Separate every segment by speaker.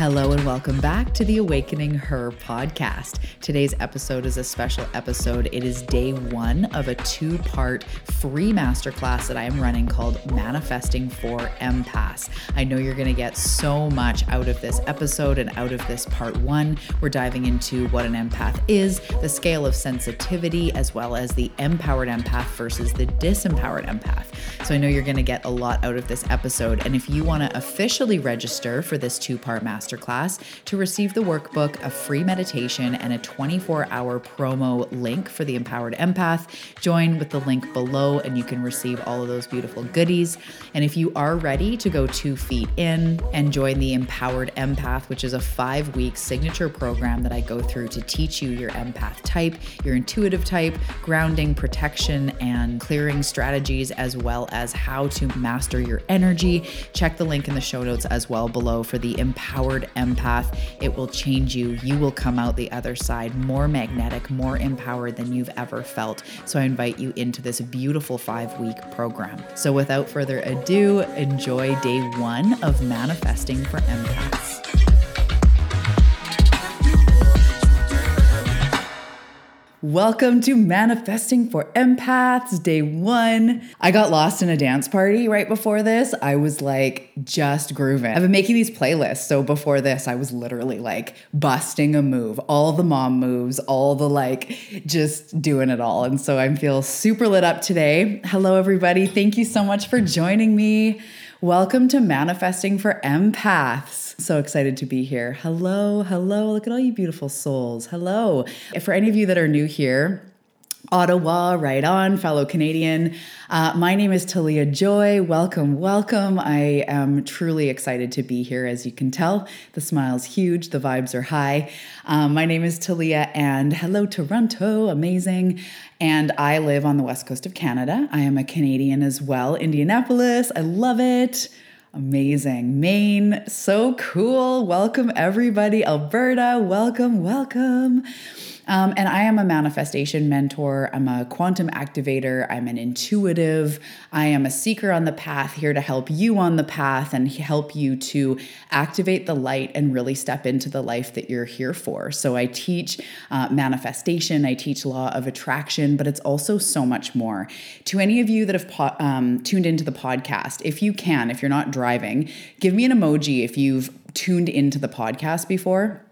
Speaker 1: Hello, and welcome back to the Awakening Her podcast. Today's episode is a special episode. It is day one of a two part free masterclass that I am running called Manifesting for Empaths. I know you're going to get so much out of this episode and out of this part one. We're diving into what an empath is, the scale of sensitivity, as well as the empowered empath versus the disempowered empath. So I know you're going to get a lot out of this episode. And if you want to officially register for this two part masterclass, masterclass to receive the workbook, a free meditation, and a 24 hour promo link for the Empowered Empath. Join with the link below and you can receive all of those beautiful goodies. And if you are ready to go two feet in and join the Empowered Empath, which is a five week signature program that I go through to teach you your empath type, your intuitive type, grounding, protection, and clearing strategies, as well as how to master your energy, check the link in the show notes as well below for the Empowered empath. It will change you. You will come out the other side more magnetic, more empowered than you've ever felt. So I invite you into this beautiful five week program. So without further ado, enjoy day one of Manifesting for Empaths. Welcome to Manifesting for Empaths, day one. I got lost in a dance party right before this. I was like just grooving. I've been making these playlists. So before this, I was literally like busting a move, all the mom moves, all the like just doing it all. And so I feel super lit up today. Hello, everybody. Thank you so much for joining me. Welcome to Manifesting for Empaths. So excited to be here. Hello, hello. Look at all you beautiful souls. Hello. For any of you that are new here, Ottawa, right on, fellow Canadian. Uh, my name is Talia Joy. Welcome, welcome. I am truly excited to be here. As you can tell, the smile's huge, the vibes are high. Um, my name is Talia, and hello, Toronto, amazing. And I live on the west coast of Canada. I am a Canadian as well, Indianapolis. I love it. Amazing. Maine, so cool. Welcome, everybody. Alberta, welcome, welcome. Um, and I am a manifestation mentor. I'm a quantum activator. I'm an intuitive. I am a seeker on the path here to help you on the path and help you to activate the light and really step into the life that you're here for. So I teach uh, manifestation, I teach law of attraction, but it's also so much more. To any of you that have po- um, tuned into the podcast, if you can, if you're not driving, give me an emoji if you've tuned into the podcast before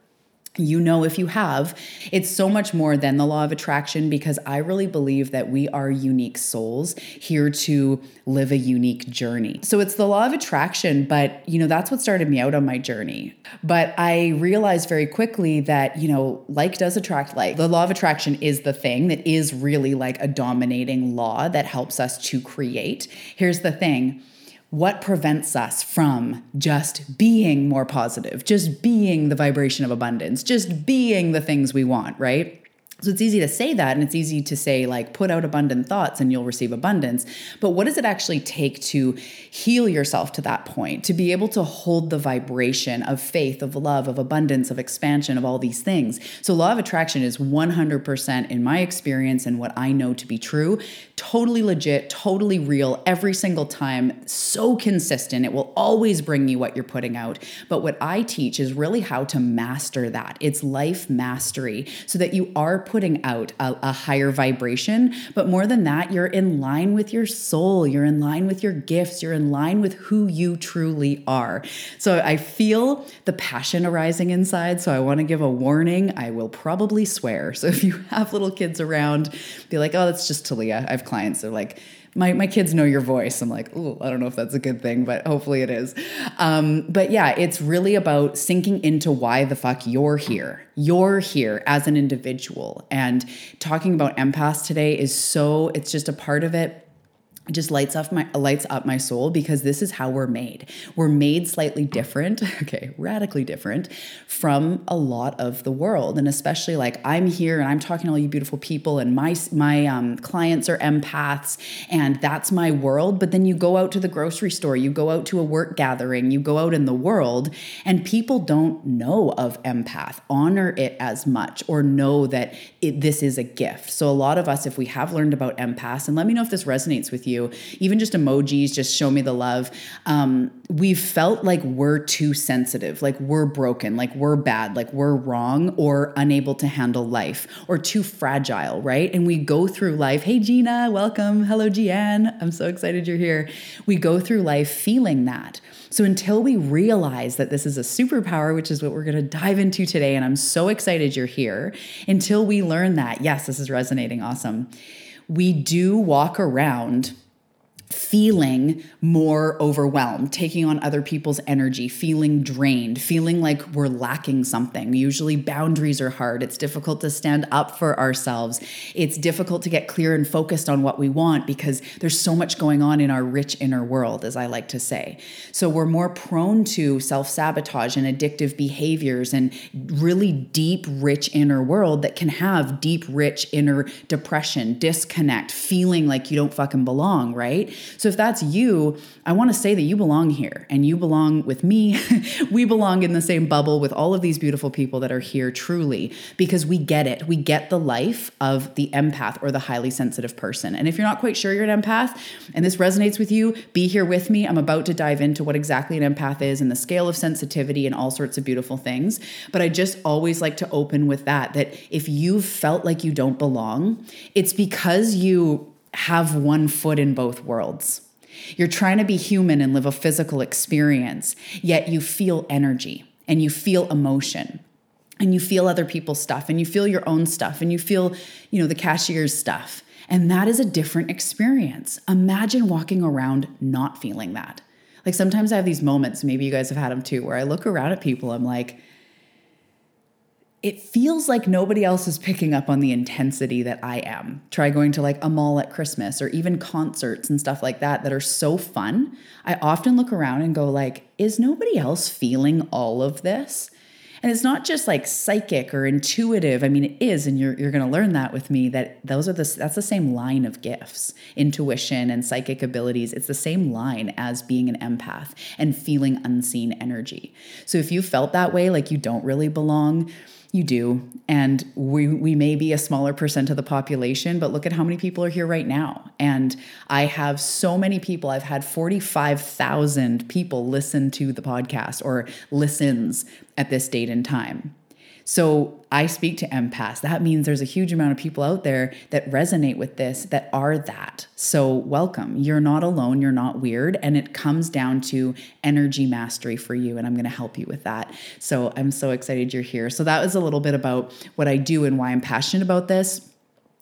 Speaker 1: you know if you have it's so much more than the law of attraction because i really believe that we are unique souls here to live a unique journey. So it's the law of attraction but you know that's what started me out on my journey. But i realized very quickly that you know like does attract like. The law of attraction is the thing that is really like a dominating law that helps us to create. Here's the thing what prevents us from just being more positive, just being the vibration of abundance, just being the things we want, right? So it's easy to say that, and it's easy to say, like, put out abundant thoughts and you'll receive abundance. But what does it actually take to heal yourself to that point, to be able to hold the vibration of faith, of love, of abundance, of expansion, of all these things? So, law of attraction is 100% in my experience and what I know to be true, totally legit, totally real, every single time, so consistent. It will always bring you what you're putting out. But what I teach is really how to master that. It's life mastery so that you are putting out a, a higher vibration. But more than that, you're in line with your soul, you're in line with your gifts, you're in line with who you truly are. So I feel the passion arising inside. So I want to give a warning. I will probably swear. So if you have little kids around, be like, oh, that's just Talia. I have clients that are like, my, my kids know your voice. I'm like, oh, I don't know if that's a good thing, but hopefully it is. Um, but yeah, it's really about sinking into why the fuck you're here. You're here as an individual. And talking about empaths today is so, it's just a part of it it just lights up my lights up my soul because this is how we're made. We're made slightly different, okay, radically different from a lot of the world, and especially like I'm here and I'm talking to all you beautiful people, and my my um, clients are empaths, and that's my world. But then you go out to the grocery store, you go out to a work gathering, you go out in the world, and people don't know of empath, honor it as much, or know that it, this is a gift. So a lot of us, if we have learned about empaths, and let me know if this resonates with you you. Even just emojis, just show me the love. Um, we've felt like we're too sensitive, like we're broken, like we're bad, like we're wrong or unable to handle life or too fragile, right? And we go through life. Hey, Gina, welcome. Hello, Gian. I'm so excited you're here. We go through life feeling that. So until we realize that this is a superpower, which is what we're going to dive into today, and I'm so excited you're here, until we learn that, yes, this is resonating awesome, we do walk around feeling more overwhelmed, taking on other people's energy, feeling drained, feeling like we're lacking something. Usually, boundaries are hard. It's difficult to stand up for ourselves. It's difficult to get clear and focused on what we want because there's so much going on in our rich inner world, as I like to say. So, we're more prone to self sabotage and addictive behaviors and really deep, rich inner world that can have deep, rich inner depression, disconnect, feeling like you don't fucking belong, right? So if that's you, I want to say that you belong here and you belong with me. we belong in the same bubble with all of these beautiful people that are here truly because we get it. We get the life of the empath or the highly sensitive person. And if you're not quite sure you're an empath and this resonates with you, be here with me. I'm about to dive into what exactly an empath is and the scale of sensitivity and all sorts of beautiful things. But I just always like to open with that that if you've felt like you don't belong, it's because you have one foot in both worlds. You're trying to be human and live a physical experience, yet you feel energy and you feel emotion and you feel other people's stuff and you feel your own stuff and you feel, you know, the cashier's stuff. And that is a different experience. Imagine walking around not feeling that. Like sometimes I have these moments, maybe you guys have had them too, where I look around at people, I'm like, it feels like nobody else is picking up on the intensity that I am. Try going to like a mall at Christmas or even concerts and stuff like that that are so fun. I often look around and go like, is nobody else feeling all of this? And it's not just like psychic or intuitive. I mean, it is, and you're you're going to learn that with me. That those are the that's the same line of gifts, intuition and psychic abilities. It's the same line as being an empath and feeling unseen energy. So if you felt that way, like you don't really belong, you do. And we, we may be a smaller percent of the population, but look at how many people are here right now. And I have so many people, I've had 45,000 people listen to the podcast or listens at this date and time. So I speak to empaths. That means there's a huge amount of people out there that resonate with this that are that. So welcome. You're not alone. You're not weird. And it comes down to energy mastery for you. And I'm going to help you with that. So I'm so excited you're here. So that was a little bit about what I do and why I'm passionate about this.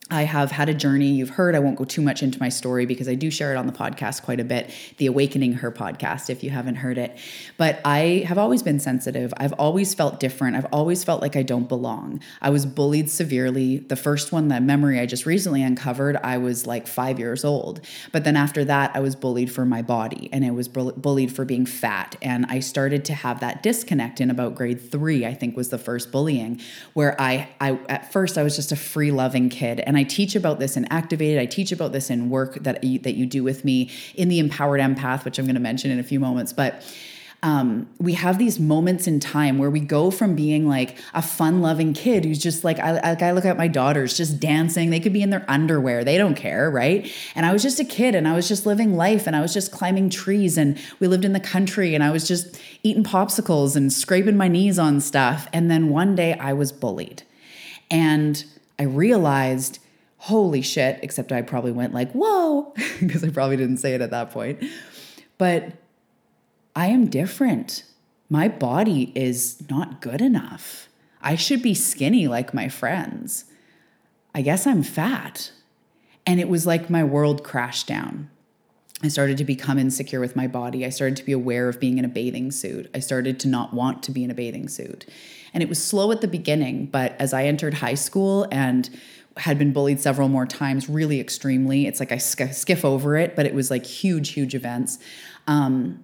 Speaker 1: I have had a journey. You've heard, I won't go too much into my story because I do share it on the podcast quite a bit, the Awakening Her podcast, if you haven't heard it. But I have always been sensitive. I've always felt different. I've always felt like I don't belong. I was bullied severely. The first one, that memory I just recently uncovered, I was like five years old. But then after that, I was bullied for my body and I was bullied for being fat. And I started to have that disconnect in about grade three, I think was the first bullying, where I, I at first, I was just a free loving kid. And and I teach about this in Activated. I teach about this in work that you, that you do with me in the Empowered Empath, which I'm going to mention in a few moments. But um, we have these moments in time where we go from being like a fun loving kid who's just like I, like I look at my daughters just dancing. They could be in their underwear. They don't care right? And i was just a kid and i was just living life and i was just climbing trees and we lived in the country and i was just eating popsicles and scraping my knees on stuff. And then one day i was bullied. And i realized holy shit, except I probably went like, whoa, because I probably didn't say it at that point. But I am different. My body is not good enough. I should be skinny like my friends. I guess I'm fat. And it was like my world crashed down. I started to become insecure with my body. I started to be aware of being in a bathing suit. I started to not want to be in a bathing suit. And it was slow at the beginning, but as I entered high school and had been bullied several more times, really extremely. It's like I sk- skiff over it, but it was like huge, huge events. Um,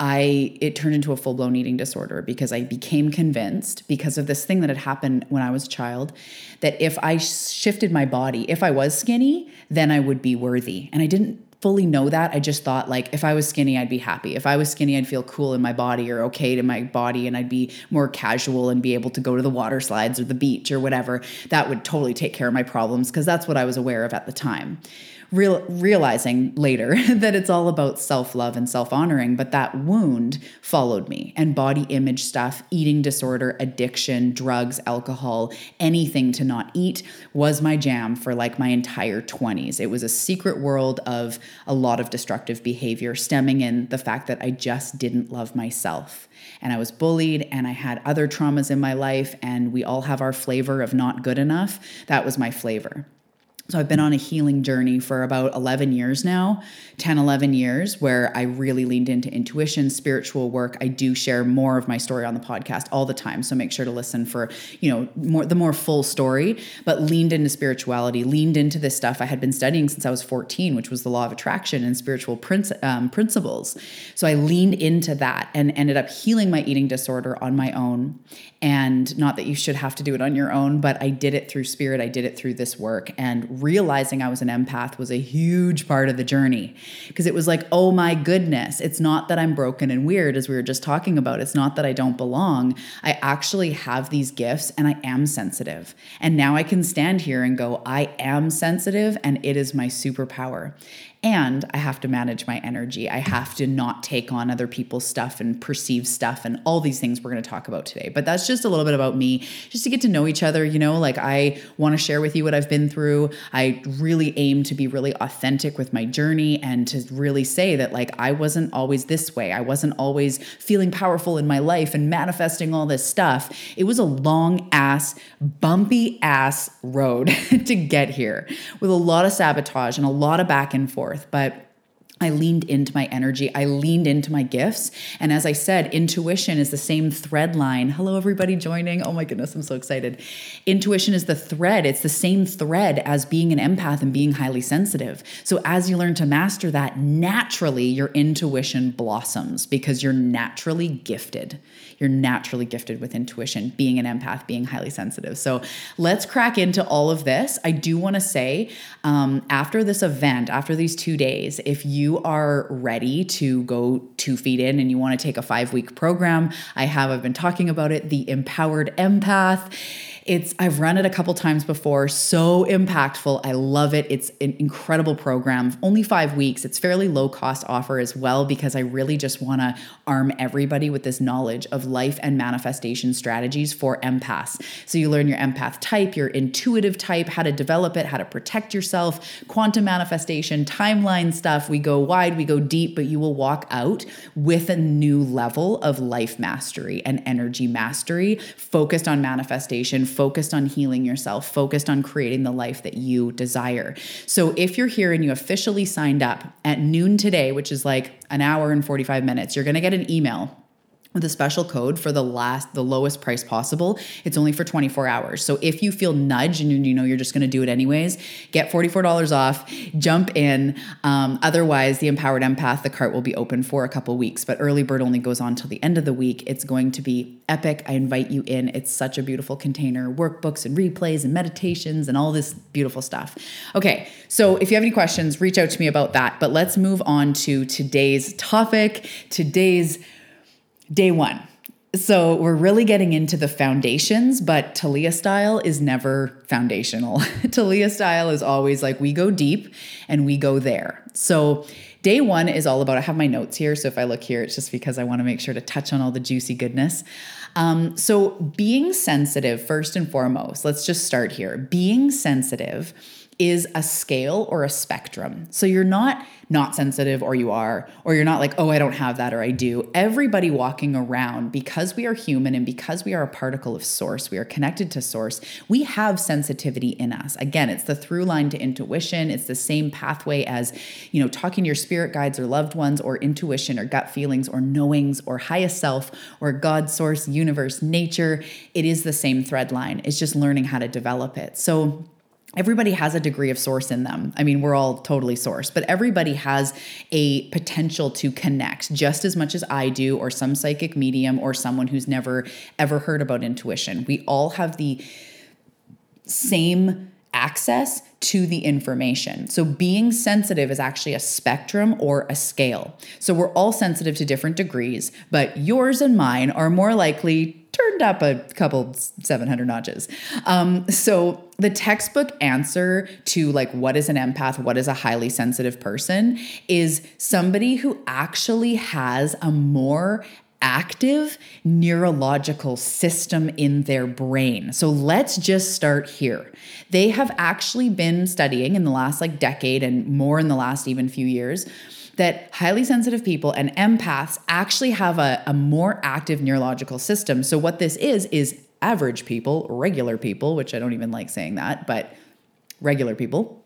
Speaker 1: I it turned into a full blown eating disorder because I became convinced because of this thing that had happened when I was a child that if I shifted my body, if I was skinny, then I would be worthy, and I didn't fully know that. I just thought like if I was skinny, I'd be happy. If I was skinny, I'd feel cool in my body or okay to my body and I'd be more casual and be able to go to the water slides or the beach or whatever. That would totally take care of my problems because that's what I was aware of at the time. Real, realizing later that it's all about self love and self honoring. But that wound followed me and body image stuff, eating disorder, addiction, drugs, alcohol, anything to not eat was my jam for like my entire 20s. It was a secret world of a lot of destructive behavior stemming in the fact that I just didn't love myself and I was bullied and I had other traumas in my life and we all have our flavor of not good enough. That was my flavor. So I've been on a healing journey for about 11 years now, 10, 11 years, where I really leaned into intuition, spiritual work. I do share more of my story on the podcast all the time. So make sure to listen for, you know, more the more full story, but leaned into spirituality, leaned into this stuff I had been studying since I was 14, which was the law of attraction and spiritual um, principles. So I leaned into that and ended up healing my eating disorder on my own. And not that you should have to do it on your own, but I did it through spirit. I did it through this work. And realizing I was an empath was a huge part of the journey because it was like, oh my goodness, it's not that I'm broken and weird, as we were just talking about. It's not that I don't belong. I actually have these gifts and I am sensitive. And now I can stand here and go, I am sensitive and it is my superpower. And I have to manage my energy. I have to not take on other people's stuff and perceive stuff and all these things we're going to talk about today. But that's just a little bit about me, just to get to know each other. You know, like I want to share with you what I've been through. I really aim to be really authentic with my journey and to really say that, like, I wasn't always this way. I wasn't always feeling powerful in my life and manifesting all this stuff. It was a long ass, bumpy ass road to get here with a lot of sabotage and a lot of back and forth forth. But I leaned into my energy. I leaned into my gifts. And as I said, intuition is the same thread line. Hello, everybody joining. Oh my goodness, I'm so excited. Intuition is the thread, it's the same thread as being an empath and being highly sensitive. So as you learn to master that, naturally your intuition blossoms because you're naturally gifted. You're naturally gifted with intuition, being an empath, being highly sensitive. So let's crack into all of this. I do want to say um, after this event, after these two days, if you are ready to go two feet in and you want to take a five week program, I have, I've been talking about it, the Empowered Empath. It's I've run it a couple times before, so impactful. I love it. It's an incredible program. Only 5 weeks. It's fairly low cost offer as well because I really just want to arm everybody with this knowledge of life and manifestation strategies for empaths. So you learn your empath type, your intuitive type, how to develop it, how to protect yourself, quantum manifestation, timeline stuff. We go wide, we go deep, but you will walk out with a new level of life mastery and energy mastery focused on manifestation focused on healing yourself, focused on creating the life that you desire. So if you're here and you officially signed up at noon today, which is like an hour and 45 minutes, you're going to get an email with a special code for the last the lowest price possible it's only for 24 hours. So if you feel nudged and you know you're just going to do it anyways get $44 off jump in. Um, otherwise the empowered empath the cart will be open for a couple weeks but early bird only goes on till the end of the week. It's going to be epic. I invite you in. It's such a beautiful container workbooks and replays and meditations and all this beautiful stuff. Okay so if you have any questions reach out to me about that but let's move on to today's topic today's Day one. So we're really getting into the foundations, but Talia style is never foundational. Talia style is always like we go deep and we go there. So day one is all about, I have my notes here. So if I look here, it's just because I want to make sure to touch on all the juicy goodness. Um, so being sensitive, first and foremost, let's just start here. Being sensitive is a scale or a spectrum. So you're not not sensitive or you are, or you're not like, oh, I don't have that or I do. Everybody walking around, because we are human and because we are a particle of source, we are connected to source, we have sensitivity in us. Again, it's the through line to intuition. It's the same pathway as, you know, talking to your spirit guides or loved ones or intuition or gut feelings or knowings or highest self or God, source, universe, nature. It is the same thread line. It's just learning how to develop it. So, everybody has a degree of source in them. I mean, we're all totally source, but everybody has a potential to connect just as much as I do, or some psychic medium, or someone who's never ever heard about intuition. We all have the same access to the information. So being sensitive is actually a spectrum or a scale. So we're all sensitive to different degrees, but yours and mine are more likely turned up a couple 700 notches. Um, so the textbook answer to like what is an empath, what is a highly sensitive person is somebody who actually has a more active neurological system in their brain. So let's just start here. They have actually been studying in the last like decade and more in the last even few years that highly sensitive people and empaths actually have a, a more active neurological system. So, what this is, is average people, regular people, which I don't even like saying that, but regular people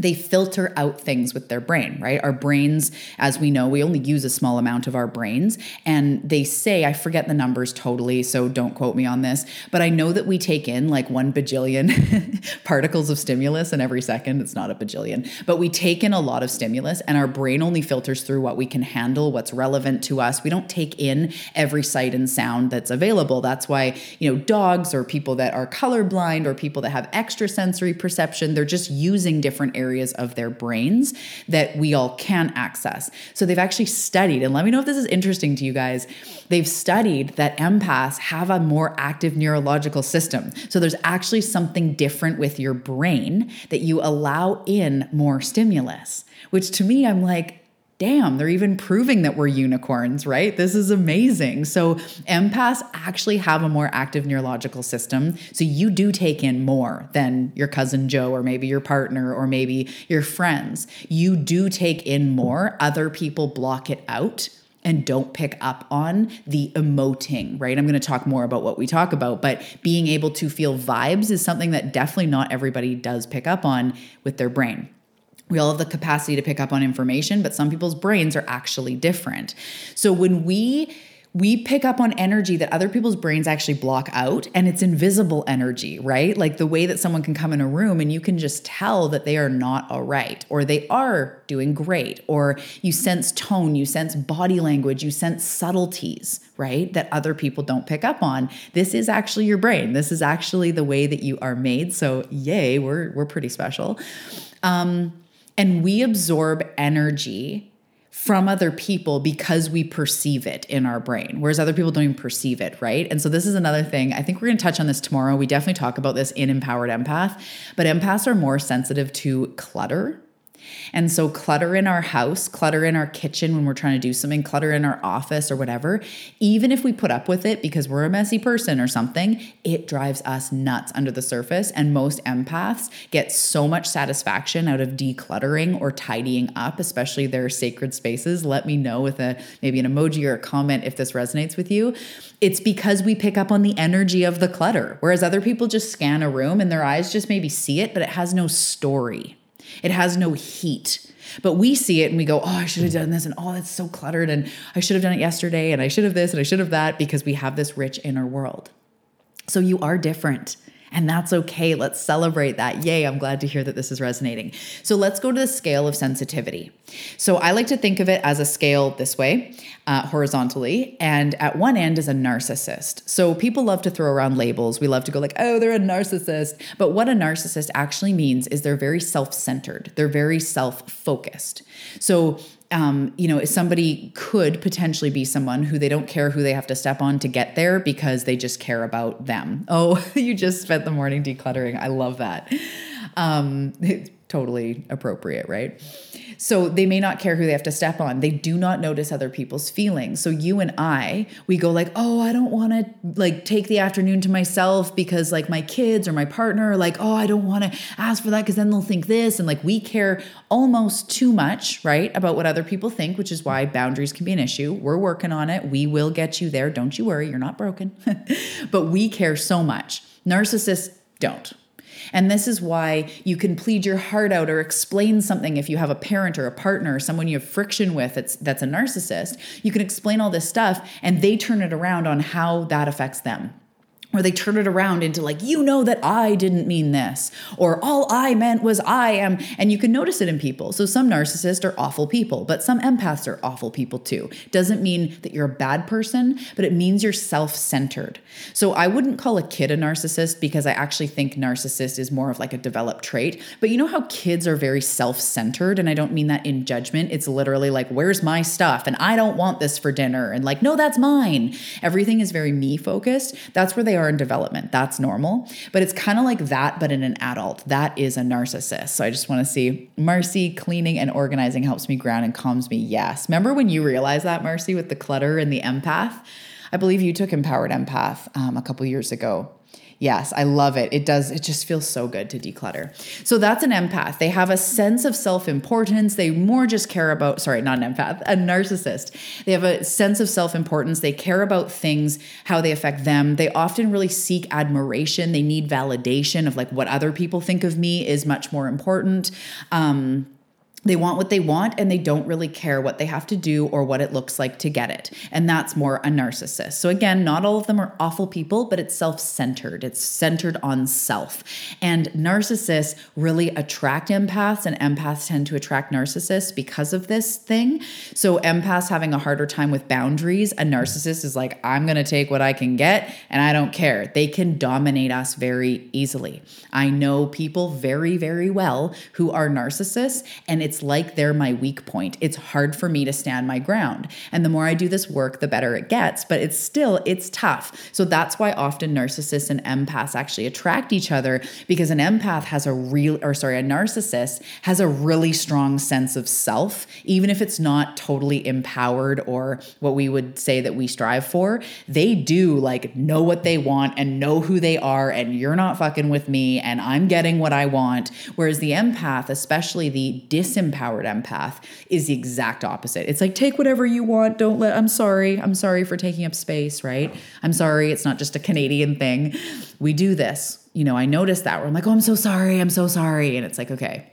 Speaker 1: they filter out things with their brain, right? Our brains, as we know, we only use a small amount of our brains. And they say, I forget the numbers totally, so don't quote me on this, but I know that we take in like one bajillion particles of stimulus in every second. It's not a bajillion, but we take in a lot of stimulus, and our brain only filters through what we can handle, what's relevant to us. We don't take in every sight and sound that's available. That's why, you know, dogs or people that are colorblind or people that have extrasensory perception, they're just using different areas of their brains that we all can access. So they've actually studied, and let me know if this is interesting to you guys. They've studied that empaths have a more active neurological system. So there's actually something different with your brain that you allow in more stimulus, which to me, I'm like, damn, they're even proving that we're unicorns, right? This is amazing. So, empaths actually have a more active neurological system. So, you do take in more than your cousin Joe, or maybe your partner, or maybe your friends. You do take in more. Other people block it out and don't pick up on the emoting, right? I'm going to talk more about what we talk about, but being able to feel vibes is something that definitely not everybody does pick up on with their brain we all have the capacity to pick up on information, but some people's brains are actually different. So when we we pick up on energy that other people's brains actually block out and it's invisible energy, right? Like the way that someone can come in a room and you can just tell that they are not all right or they are doing great or you sense tone, you sense body language, you sense subtleties, right? That other people don't pick up on. This is actually your brain. This is actually the way that you are made. So, yay, we're we're pretty special. Um and we absorb energy from other people because we perceive it in our brain, whereas other people don't even perceive it, right? And so, this is another thing. I think we're gonna touch on this tomorrow. We definitely talk about this in Empowered Empath, but empaths are more sensitive to clutter and so, clutter in our house, clutter in our kitchen when we're trying to do something, clutter in our office or whatever, even if we put up with it because we're a messy person or something, it drives us nuts under the surface. And most empaths get so much satisfaction out of decluttering or tidying up, especially their sacred spaces. Let me know with a maybe an emoji or a comment if this resonates with you. It's because we pick up on the energy of the clutter, whereas other people just scan a room and their eyes just maybe see it, but it has no story. It has no heat. But we see it and we go, oh, I should have done this, and oh, it's so cluttered, and I should have done it yesterday, and I should have this, and I should have that, because we have this rich inner world. So you are different. And that's okay. Let's celebrate that. Yay, I'm glad to hear that this is resonating. So let's go to the scale of sensitivity. So I like to think of it as a scale this way, uh, horizontally. And at one end is a narcissist. So people love to throw around labels. We love to go like, oh, they're a narcissist. But what a narcissist actually means is they're very self centered, they're very self focused. So um, you know, somebody could potentially be someone who they don't care who they have to step on to get there because they just care about them. Oh, you just spent the morning decluttering. I love that. Um, it's totally appropriate, right? So they may not care who they have to step on. They do not notice other people's feelings. So you and I, we go like, "Oh, I don't want to like take the afternoon to myself because like my kids or my partner are like, "Oh, I don't want to ask for that cuz then they'll think this." And like we care almost too much, right, about what other people think, which is why boundaries can be an issue. We're working on it. We will get you there. Don't you worry, you're not broken. but we care so much. Narcissists don't. And this is why you can plead your heart out or explain something if you have a parent or a partner or someone you have friction with that's, that's a narcissist. You can explain all this stuff and they turn it around on how that affects them or they turn it around into like you know that i didn't mean this or all i meant was i am and you can notice it in people. So some narcissists are awful people but some empaths are awful people too. Doesn't mean that you're a bad person but it means you're self-centered. So i wouldn't call a kid a narcissist because i actually think narcissist is more of like a developed trait. But you know how kids are very self-centered? And i don't mean that in judgment. It's literally like where's my stuff? And i don't want this for dinner. And like no that's mine. Everything is very me focused that's where they are in development. That's normal. But it's kind of like that, but in an adult. That is a narcissist. So I just want to see Marcy cleaning and organizing helps me ground and calms me. Yes. Remember when you realized that, Marcy, with the clutter and the empath? I believe you took Empowered Empath um, a couple years ago. Yes, I love it. It does, it just feels so good to declutter. So that's an empath. They have a sense of self importance. They more just care about, sorry, not an empath, a narcissist. They have a sense of self importance. They care about things, how they affect them. They often really seek admiration. They need validation of like what other people think of me is much more important. Um, they want what they want and they don't really care what they have to do or what it looks like to get it. And that's more a narcissist. So, again, not all of them are awful people, but it's self centered. It's centered on self. And narcissists really attract empaths, and empaths tend to attract narcissists because of this thing. So, empaths having a harder time with boundaries, a narcissist is like, I'm going to take what I can get and I don't care. They can dominate us very easily. I know people very, very well who are narcissists, and it's it's like they're my weak point. It's hard for me to stand my ground. And the more I do this work, the better it gets, but it's still it's tough. So that's why often narcissists and empaths actually attract each other because an empath has a real or sorry, a narcissist has a really strong sense of self, even if it's not totally empowered or what we would say that we strive for. They do like know what they want and know who they are and you're not fucking with me and I'm getting what I want. Whereas the empath, especially the dis disempowered empath is the exact opposite. It's like, take whatever you want. Don't let, I'm sorry. I'm sorry for taking up space, right? I'm sorry. It's not just a Canadian thing. We do this. You know, I noticed that where I'm like, oh, I'm so sorry. I'm so sorry. And it's like, okay,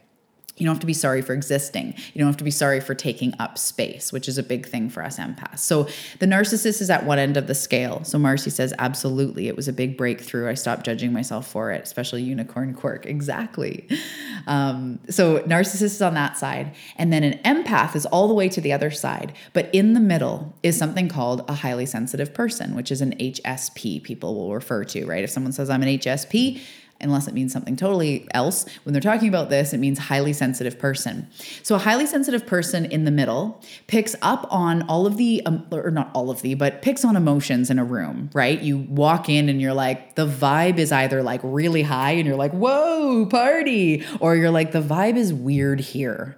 Speaker 1: you don't have to be sorry for existing. You don't have to be sorry for taking up space, which is a big thing for us empaths. So the narcissist is at one end of the scale. So Marcy says, absolutely. It was a big breakthrough. I stopped judging myself for it, especially unicorn quirk. Exactly. Um, so narcissist is on that side. And then an empath is all the way to the other side. But in the middle is something called a highly sensitive person, which is an HSP, people will refer to, right? If someone says, I'm an HSP, unless it means something totally else. When they're talking about this, it means highly sensitive person. So a highly sensitive person in the middle picks up on all of the, um, or not all of the, but picks on emotions in a room, right? You walk in and you're like, the vibe is either like really high and you're like, whoa, party, or you're like, the vibe is weird here.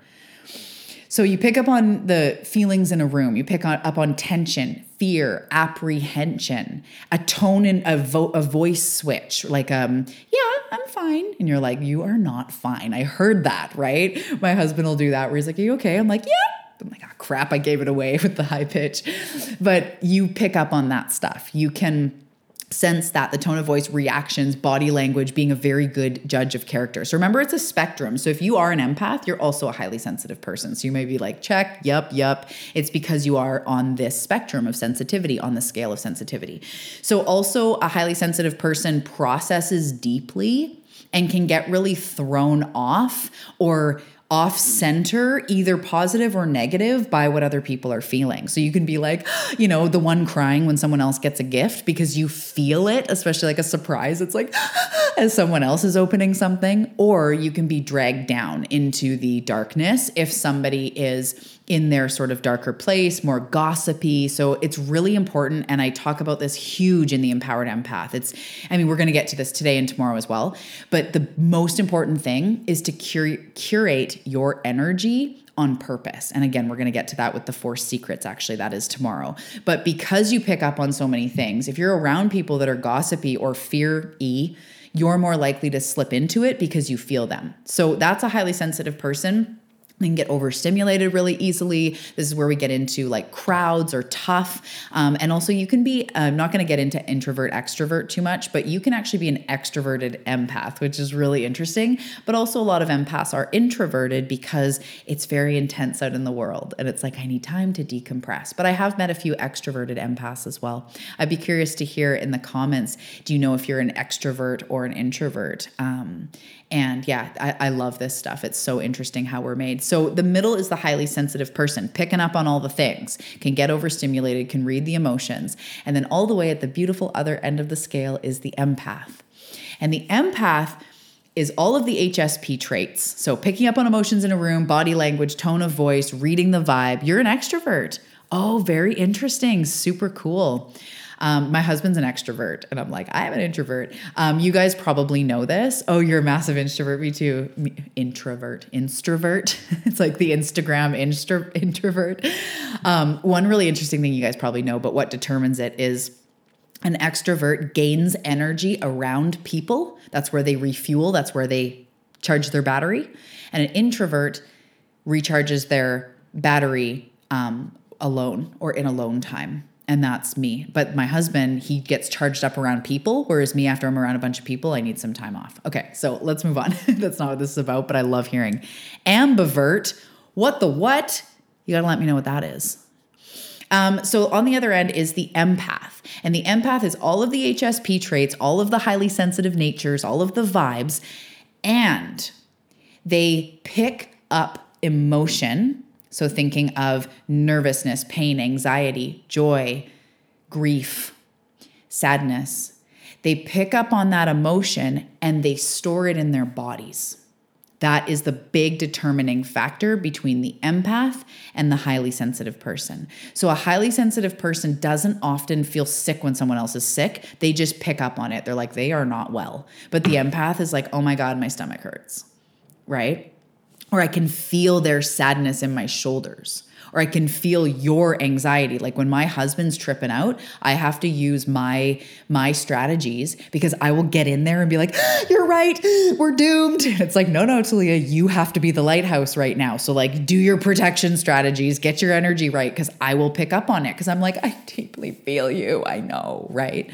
Speaker 1: So you pick up on the feelings in a room, you pick up on tension, fear, apprehension, a tone and a, vo- a voice switch, like um, yeah, I'm fine, and you're like, you are not fine. I heard that, right? My husband will do that where he's like, are you okay? I'm like, yeah. I'm like, oh crap, I gave it away with the high pitch. But you pick up on that stuff. You can sense that the tone of voice, reactions, body language being a very good judge of character. So remember, it's a spectrum. So if you are an empath, you're also a highly sensitive person. So you may be like, check, yup, yup. It's because you are on this spectrum of sensitivity, on the scale of sensitivity. So also, a highly sensitive person processes deeply and can get really thrown off or off center, either positive or negative, by what other people are feeling. So you can be like, you know, the one crying when someone else gets a gift because you feel it, especially like a surprise. It's like as someone else is opening something, or you can be dragged down into the darkness if somebody is in their sort of darker place, more gossipy. So it's really important. And I talk about this huge in the Empowered Empath. It's, I mean, we're going to get to this today and tomorrow as well. But the most important thing is to cur- curate your energy on purpose. And again, we're going to get to that with the four secrets, actually, that is tomorrow. But because you pick up on so many things, if you're around people that are gossipy or fear y, you're more likely to slip into it because you feel them. So that's a highly sensitive person can get overstimulated really easily. This is where we get into like crowds or tough. Um, and also, you can be, I'm not going to get into introvert, extrovert too much, but you can actually be an extroverted empath, which is really interesting. But also, a lot of empaths are introverted because it's very intense out in the world. And it's like, I need time to decompress. But I have met a few extroverted empaths as well. I'd be curious to hear in the comments do you know if you're an extrovert or an introvert? Um, and yeah, I, I, love this stuff. It's so interesting how we're made. So the middle is the highly sensitive person, picking up on all the things, can get overstimulated, can read the emotions. And then all the way at the beautiful other end of the scale is the empath. And the empath is all of the HSP traits. So picking up on emotions in a room, body language, tone of voice, reading the vibe. You're an extrovert. Oh, very interesting. Super cool. Um, my husband's an extrovert, and I'm like, I am an introvert. Um, you guys probably know this. Oh, you're a massive introvert. Me too. Introvert, instrovert. it's like the Instagram instro, introvert. Um, one really interesting thing you guys probably know, but what determines it is an extrovert gains energy around people. That's where they refuel. That's where they charge their battery. And an introvert recharges their battery um, alone or in alone time. And that's me. But my husband, he gets charged up around people, whereas me, after I'm around a bunch of people, I need some time off. Okay, so let's move on. that's not what this is about, but I love hearing. Ambivert, what the what? You gotta let me know what that is. Um, so on the other end is the empath. And the empath is all of the HSP traits, all of the highly sensitive natures, all of the vibes, and they pick up emotion. So, thinking of nervousness, pain, anxiety, joy, grief, sadness, they pick up on that emotion and they store it in their bodies. That is the big determining factor between the empath and the highly sensitive person. So, a highly sensitive person doesn't often feel sick when someone else is sick. They just pick up on it. They're like, they are not well. But the empath is like, oh my God, my stomach hurts, right? Or I can feel their sadness in my shoulders or I can feel your anxiety. Like when my husband's tripping out, I have to use my my strategies because I will get in there and be like, "You're right, we're doomed." It's like, "No, no, Talia, you have to be the lighthouse right now." So like, do your protection strategies, get your energy right because I will pick up on it because I'm like, I deeply feel you. I know, right?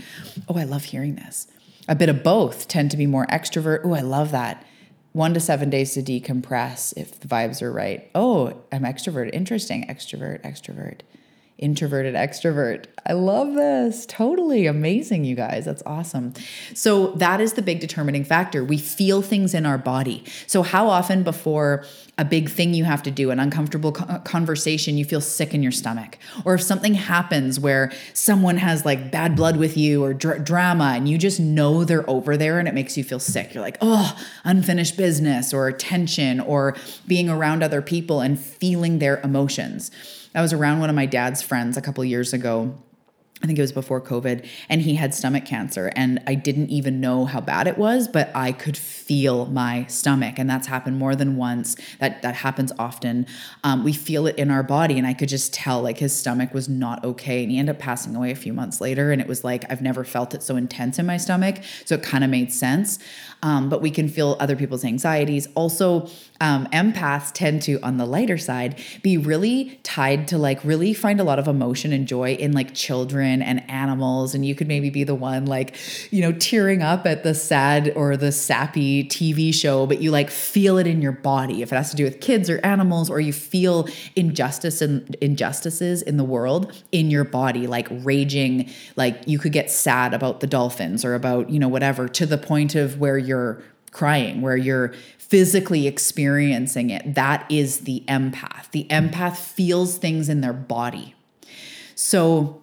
Speaker 1: Oh, I love hearing this. A bit of both tend to be more extrovert. Oh, I love that one to seven days to decompress if the vibes are right. Oh, I'm extrovert. Interesting. Extrovert, extrovert introverted extrovert. I love this. Totally amazing, you guys. That's awesome. So, that is the big determining factor. We feel things in our body. So, how often before a big thing you have to do, an uncomfortable conversation, you feel sick in your stomach? Or if something happens where someone has like bad blood with you or dr- drama and you just know they're over there and it makes you feel sick, you're like, oh, unfinished business or tension or being around other people and feeling their emotions. I was around one of my dad's friends a couple years ago I think it was before COVID, and he had stomach cancer. And I didn't even know how bad it was, but I could feel my stomach. And that's happened more than once. That that happens often. Um, we feel it in our body. And I could just tell like his stomach was not okay. And he ended up passing away a few months later. And it was like, I've never felt it so intense in my stomach. So it kind of made sense. Um, but we can feel other people's anxieties. Also, um, empaths tend to, on the lighter side, be really tied to like really find a lot of emotion and joy in like children and animals. And you could maybe be the one like, you know, tearing up at the sad or the sappy TV show, but you like feel it in your body. If it has to do with kids or animals, or you feel injustice and injustices in the world in your body, like raging, like you could get sad about the dolphins or about, you know, whatever, to the point of where you're crying, where you're physically experiencing it. That is the empath. The empath feels things in their body. So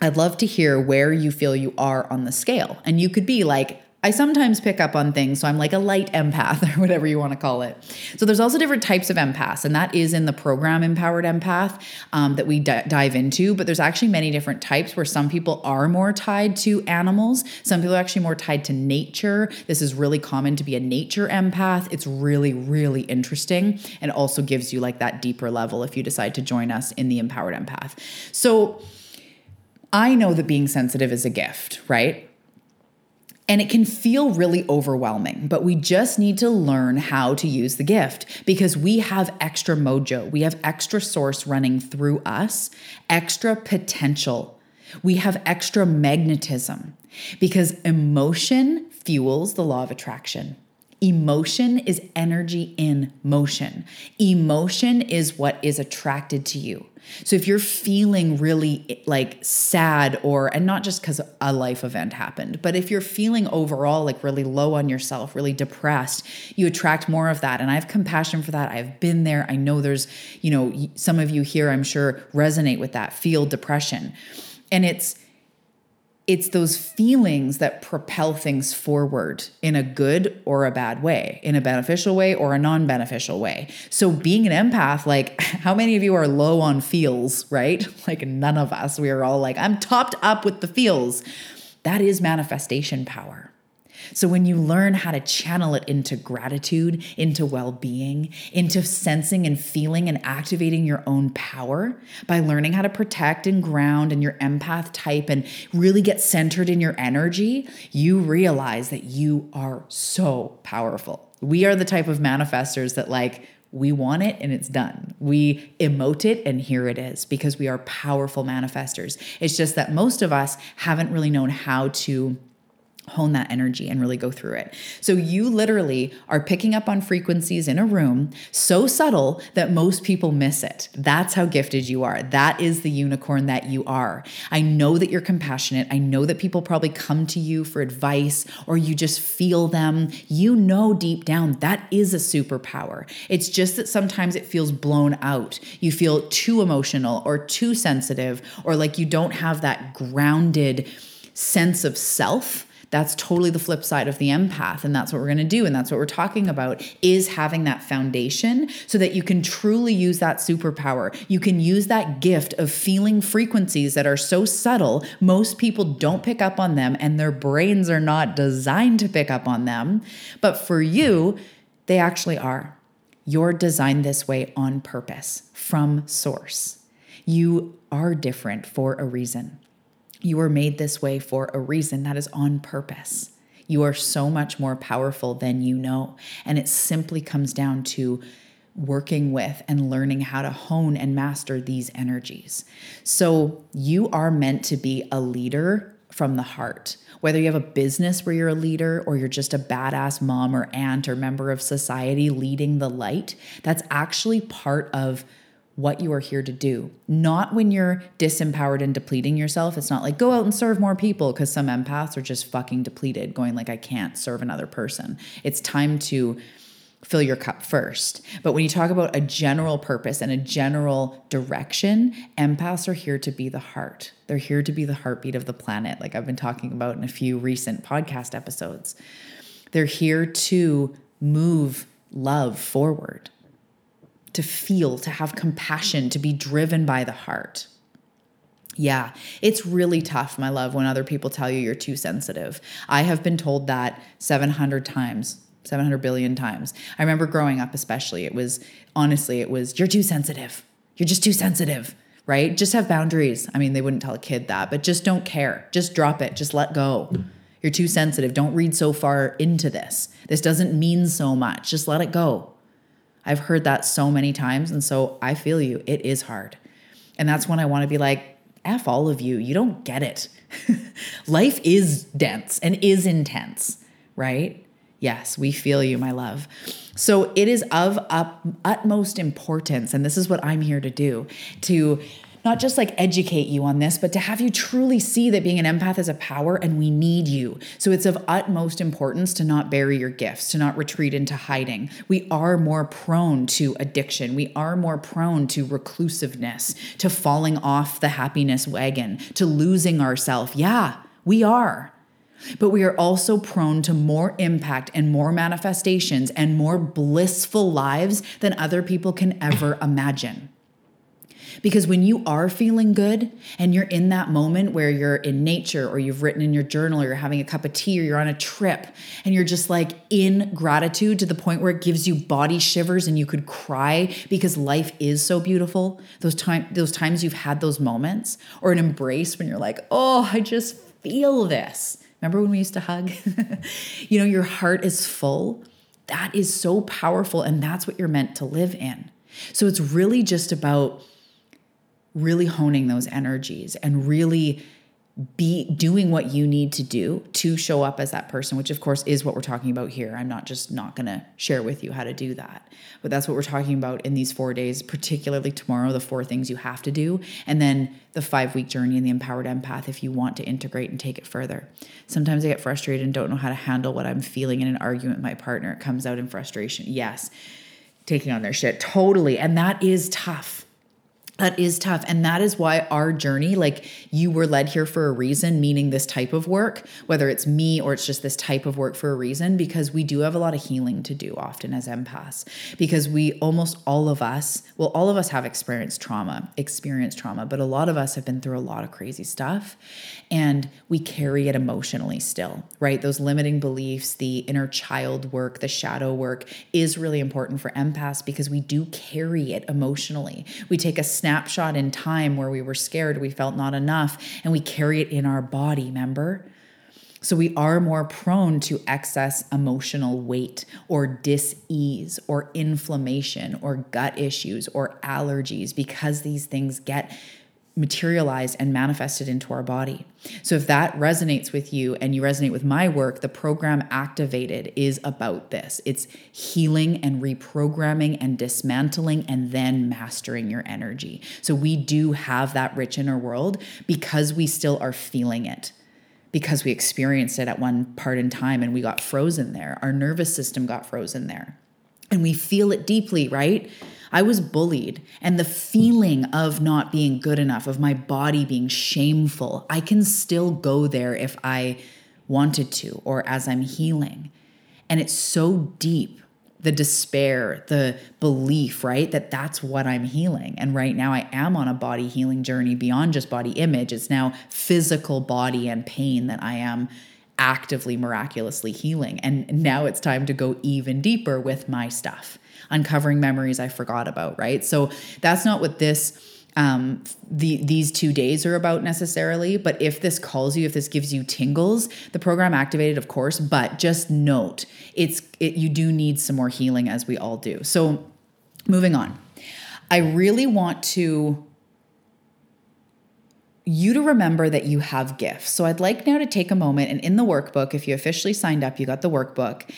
Speaker 1: I'd love to hear where you feel you are on the scale. And you could be like, I sometimes pick up on things, so I'm like a light empath or whatever you want to call it. So there's also different types of empaths, and that is in the program Empowered Empath um, that we d- dive into. But there's actually many different types where some people are more tied to animals, some people are actually more tied to nature. This is really common to be a nature empath. It's really, really interesting, and also gives you like that deeper level if you decide to join us in the Empowered Empath. So I know that being sensitive is a gift, right? And it can feel really overwhelming, but we just need to learn how to use the gift because we have extra mojo. We have extra source running through us, extra potential. We have extra magnetism because emotion fuels the law of attraction. Emotion is energy in motion. Emotion is what is attracted to you. So if you're feeling really like sad or and not just cuz a life event happened, but if you're feeling overall like really low on yourself, really depressed, you attract more of that and I have compassion for that. I've been there. I know there's, you know, some of you here I'm sure resonate with that, feel depression. And it's it's those feelings that propel things forward in a good or a bad way, in a beneficial way or a non beneficial way. So, being an empath, like, how many of you are low on feels, right? Like, none of us. We are all like, I'm topped up with the feels. That is manifestation power. So when you learn how to channel it into gratitude, into well being, into sensing and feeling and activating your own power by learning how to protect and ground and your empath type and really get centered in your energy, you realize that you are so powerful. We are the type of manifestors that like, we want it and it's done. We emote it and here it is because we are powerful manifestors. It's just that most of us haven't really known how to hone that energy and really go through it. So you literally are picking up on frequencies in a room so subtle that most people miss it. That's how gifted you are. That is the unicorn that you are. I know that you're compassionate. I know that people probably come to you for advice or you just feel them. You know deep down that is a superpower. It's just that sometimes it feels blown out. You feel too emotional or too sensitive or like you don't have that grounded sense of self that's totally the flip side of the empath and that's what we're going to do and that's what we're talking about is having that foundation so that you can truly use that superpower. You can use that gift of feeling frequencies that are so subtle most people don't pick up on them and their brains are not designed to pick up on them. But for you they actually are. You're designed this way on purpose from source. You are different for a reason you were made this way for a reason that is on purpose. You are so much more powerful than you know. And it simply comes down to working with and learning how to hone and master these energies. So you are meant to be a leader from the heart. Whether you have a business where you're a leader or you're just a badass mom or aunt or member of society leading the light, that's actually part of what you are here to do. Not when you're disempowered and depleting yourself. It's not like go out and serve more people because some empaths are just fucking depleted, going like I can't serve another person. It's time to fill your cup first. But when you talk about a general purpose and a general direction, empaths are here to be the heart. They're here to be the heartbeat of the planet, like I've been talking about in a few recent podcast episodes. They're here to move love forward to feel, to have compassion, to be driven by the heart. Yeah, it's really tough, my love, when other people tell you you're too sensitive. I have been told that 700 times, 700 billion times. I remember growing up, especially, it was honestly, it was, you're too sensitive. You're just too sensitive, right? Just have boundaries. I mean, they wouldn't tell a kid that, but just don't care. Just drop it. Just let go. You're too sensitive. Don't read so far into this. This doesn't mean so much. Just let it go. I've heard that so many times. And so I feel you. It is hard. And that's when I want to be like, F all of you. You don't get it. Life is dense and is intense, right? Yes, we feel you, my love. So it is of up, utmost importance, and this is what I'm here to do to not just like educate you on this, but to have you truly see that being an empath is a power and we need you. So it's of utmost importance to not bury your gifts, to not retreat into hiding. We are more prone to addiction. We are more prone to reclusiveness, to falling off the happiness wagon, to losing ourselves. Yeah, we are. But we are also prone to more impact and more manifestations and more blissful lives than other people can ever imagine. Because when you are feeling good and you're in that moment where you're in nature or you've written in your journal or you're having a cup of tea or you're on a trip and you're just like in gratitude to the point where it gives you body shivers and you could cry because life is so beautiful. Those time those times you've had those moments or an embrace when you're like, "Oh, I just feel this." Remember when we used to hug? you know, your heart is full. That is so powerful and that's what you're meant to live in. So it's really just about really honing those energies and really be doing what you need to do to show up as that person, which of course is what we're talking about here. I'm not just not going to share with you how to do that, but that's what we're talking about in these four days, particularly tomorrow, the four things you have to do, and then the five week journey in the empowered empath if you want to integrate and take it further. Sometimes I get frustrated and don't know how to handle what I'm feeling in an argument with my partner. It comes out in frustration. Yes, taking on their shit, totally. And that is tough That is tough. And that is why our journey, like you were led here for a reason, meaning this type of work, whether it's me or it's just this type of work for a reason, because we do have a lot of healing to do often as empaths. Because we almost all of us, well, all of us have experienced trauma, experienced trauma, but a lot of us have been through a lot of crazy stuff and we carry it emotionally still, right? Those limiting beliefs, the inner child work, the shadow work is really important for empaths because we do carry it emotionally. We take a snapshot in time where we were scared, we felt not enough, and we carry it in our body, remember? So we are more prone to excess emotional weight or dis-ease or inflammation or gut issues or allergies because these things get materialized and manifested into our body. So if that resonates with you and you resonate with my work, the program Activated is about this. It's healing and reprogramming and dismantling and then mastering your energy. So we do have that rich inner world because we still are feeling it. Because we experienced it at one part in time and we got frozen there. Our nervous system got frozen there. And we feel it deeply, right? I was bullied, and the feeling of not being good enough, of my body being shameful, I can still go there if I wanted to or as I'm healing. And it's so deep the despair, the belief, right? That that's what I'm healing. And right now I am on a body healing journey beyond just body image. It's now physical body and pain that I am actively miraculously healing. And now it's time to go even deeper with my stuff uncovering memories I forgot about, right? So that's not what this um, the, these two days are about necessarily. But if this calls you, if this gives you tingles, the program activated, of course. But just note, it's it, you do need some more healing, as we all do. So, moving on, I really want to you to remember that you have gifts. So I'd like now to take a moment and in the workbook, if you officially signed up, you got the workbook.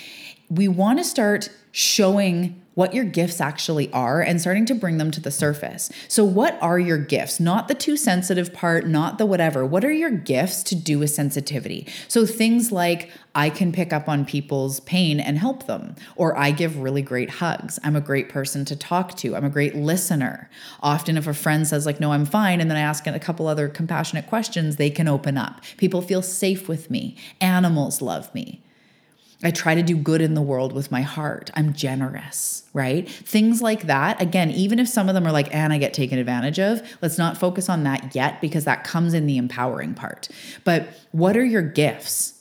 Speaker 1: We want to start showing what your gifts actually are and starting to bring them to the surface. So, what are your gifts? Not the too sensitive part, not the whatever. What are your gifts to do with sensitivity? So, things like I can pick up on people's pain and help them, or I give really great hugs. I'm a great person to talk to. I'm a great listener. Often, if a friend says, like, no, I'm fine, and then I ask a couple other compassionate questions, they can open up. People feel safe with me. Animals love me. I try to do good in the world with my heart. I'm generous, right? Things like that. Again, even if some of them are like, and I get taken advantage of, let's not focus on that yet because that comes in the empowering part. But what are your gifts?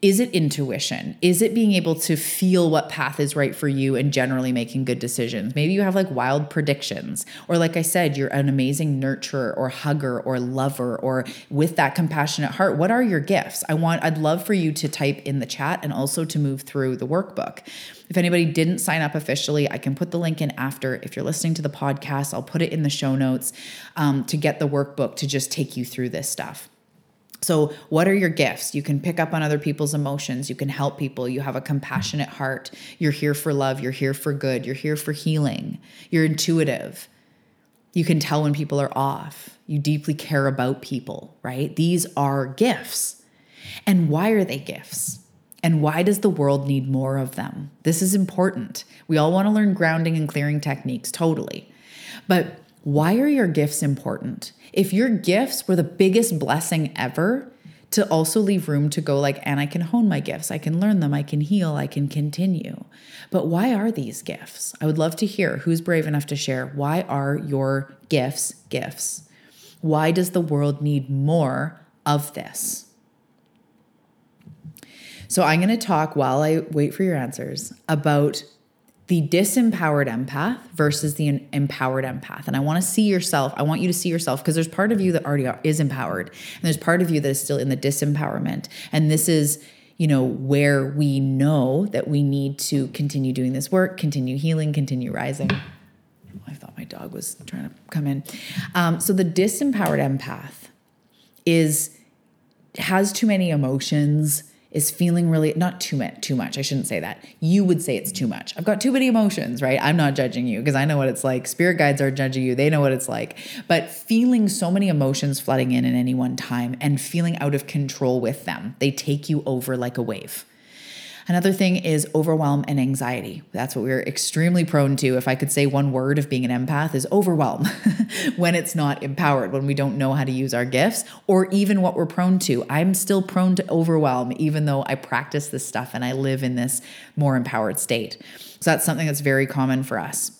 Speaker 1: Is it intuition? Is it being able to feel what path is right for you and generally making good decisions? Maybe you have like wild predictions. Or, like I said, you're an amazing nurturer or hugger or lover or with that compassionate heart. What are your gifts? I want, I'd love for you to type in the chat and also to move through the workbook. If anybody didn't sign up officially, I can put the link in after. If you're listening to the podcast, I'll put it in the show notes um, to get the workbook to just take you through this stuff. So, what are your gifts? You can pick up on other people's emotions. You can help people. You have a compassionate heart. You're here for love. You're here for good. You're here for healing. You're intuitive. You can tell when people are off. You deeply care about people, right? These are gifts. And why are they gifts? And why does the world need more of them? This is important. We all want to learn grounding and clearing techniques, totally. But why are your gifts important? If your gifts were the biggest blessing ever, to also leave room to go like, and I can hone my gifts, I can learn them, I can heal, I can continue. But why are these gifts? I would love to hear who's brave enough to share. Why are your gifts gifts? Why does the world need more of this? So, I'm going to talk while I wait for your answers about the disempowered empath versus the empowered empath. And I want to see yourself, I want you to see yourself because there's part of you that already is empowered and there's part of you that is still in the disempowerment. And this is, you know, where we know that we need to continue doing this work, continue healing, continue rising. I thought my dog was trying to come in. Um, so the disempowered empath is has too many emotions is feeling really not too much too much i shouldn't say that. You would say it's too much. I've got too many emotions right? I'm not judging you because i know what it's like. Spirit guides are judging you. They know what it's like. But feeling so many emotions flooding in at any one time and feeling out of control with them they take you over like a wave Another thing is overwhelm and anxiety. That's what we're extremely prone to. If I could say one word of being an empath is overwhelm when it's not empowered, when we don't know how to use our gifts or even what we're prone to. I'm still prone to overwhelm even though I practice this stuff and I live in this more empowered state. So that's something that's very common for us.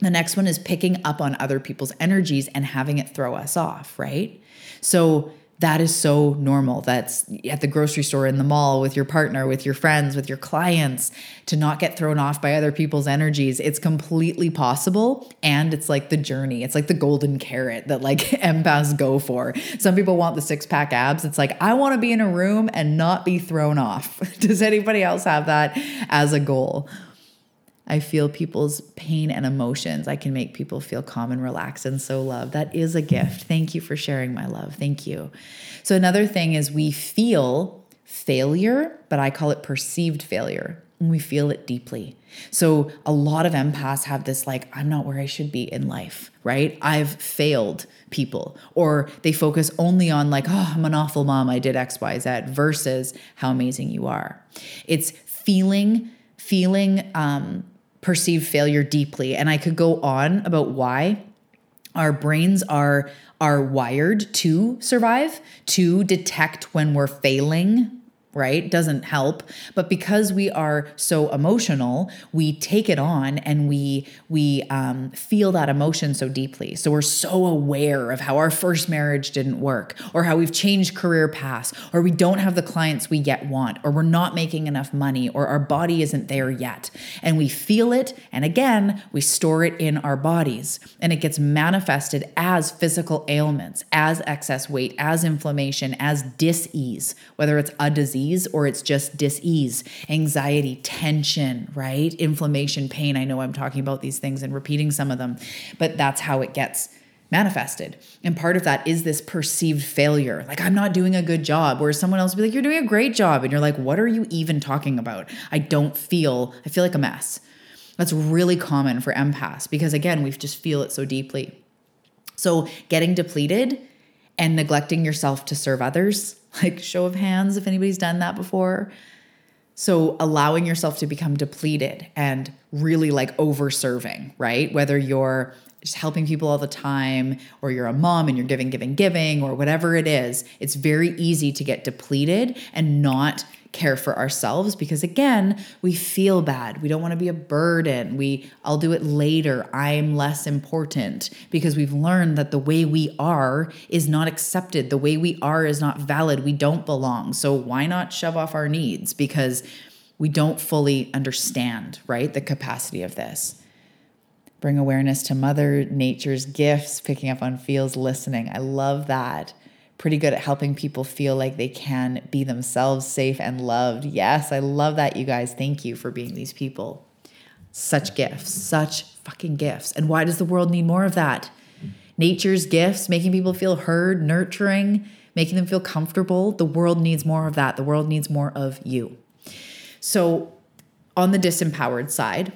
Speaker 1: The next one is picking up on other people's energies and having it throw us off, right? So that is so normal. That's at the grocery store, in the mall, with your partner, with your friends, with your clients, to not get thrown off by other people's energies. It's completely possible. And it's like the journey. It's like the golden carrot that like empaths go for. Some people want the six pack abs. It's like, I want to be in a room and not be thrown off. Does anybody else have that as a goal? I feel people's pain and emotions. I can make people feel calm and relaxed and so loved. That is a gift. Thank you for sharing my love. Thank you. So, another thing is we feel failure, but I call it perceived failure. And we feel it deeply. So, a lot of empaths have this like, I'm not where I should be in life, right? I've failed people, or they focus only on like, oh, I'm an awful mom. I did X, Y, Z versus how amazing you are. It's feeling, feeling, um, perceive failure deeply. And I could go on about why our brains are are wired to survive, to detect when we're failing right? Doesn't help. But because we are so emotional, we take it on and we we um, feel that emotion so deeply. So we're so aware of how our first marriage didn't work, or how we've changed career paths, or we don't have the clients we yet want, or we're not making enough money, or our body isn't there yet. And we feel it, and again, we store it in our bodies, and it gets manifested as physical ailments, as excess weight, as inflammation, as dis-ease, whether it's a disease disease or it's just dis-ease, anxiety, tension, right? Inflammation, pain. I know I'm talking about these things and repeating some of them, but that's how it gets manifested. And part of that is this perceived failure. Like, I'm not doing a good job. Where someone else will be like, You're doing a great job. And you're like, What are you even talking about? I don't feel, I feel like a mess. That's really common for empaths because, again, we just feel it so deeply. So, getting depleted and neglecting yourself to serve others like, show of hands if anybody's done that before. So, allowing yourself to become depleted and really like over serving, right? Whether you're just helping people all the time, or you're a mom and you're giving, giving, giving, or whatever it is, it's very easy to get depleted and not care for ourselves because again, we feel bad. We don't want to be a burden. We I'll do it later. I'm less important because we've learned that the way we are is not accepted. The way we are is not valid. We don't belong. So why not shove off our needs because we don't fully understand, right? The capacity of this. Bring awareness to Mother Nature's gifts, picking up on feels, listening. I love that pretty good at helping people feel like they can be themselves, safe and loved. Yes, I love that, you guys. Thank you for being these people. Such gifts, such fucking gifts. And why does the world need more of that? Nature's gifts, making people feel heard, nurturing, making them feel comfortable. The world needs more of that. The world needs more of you. So, on the disempowered side,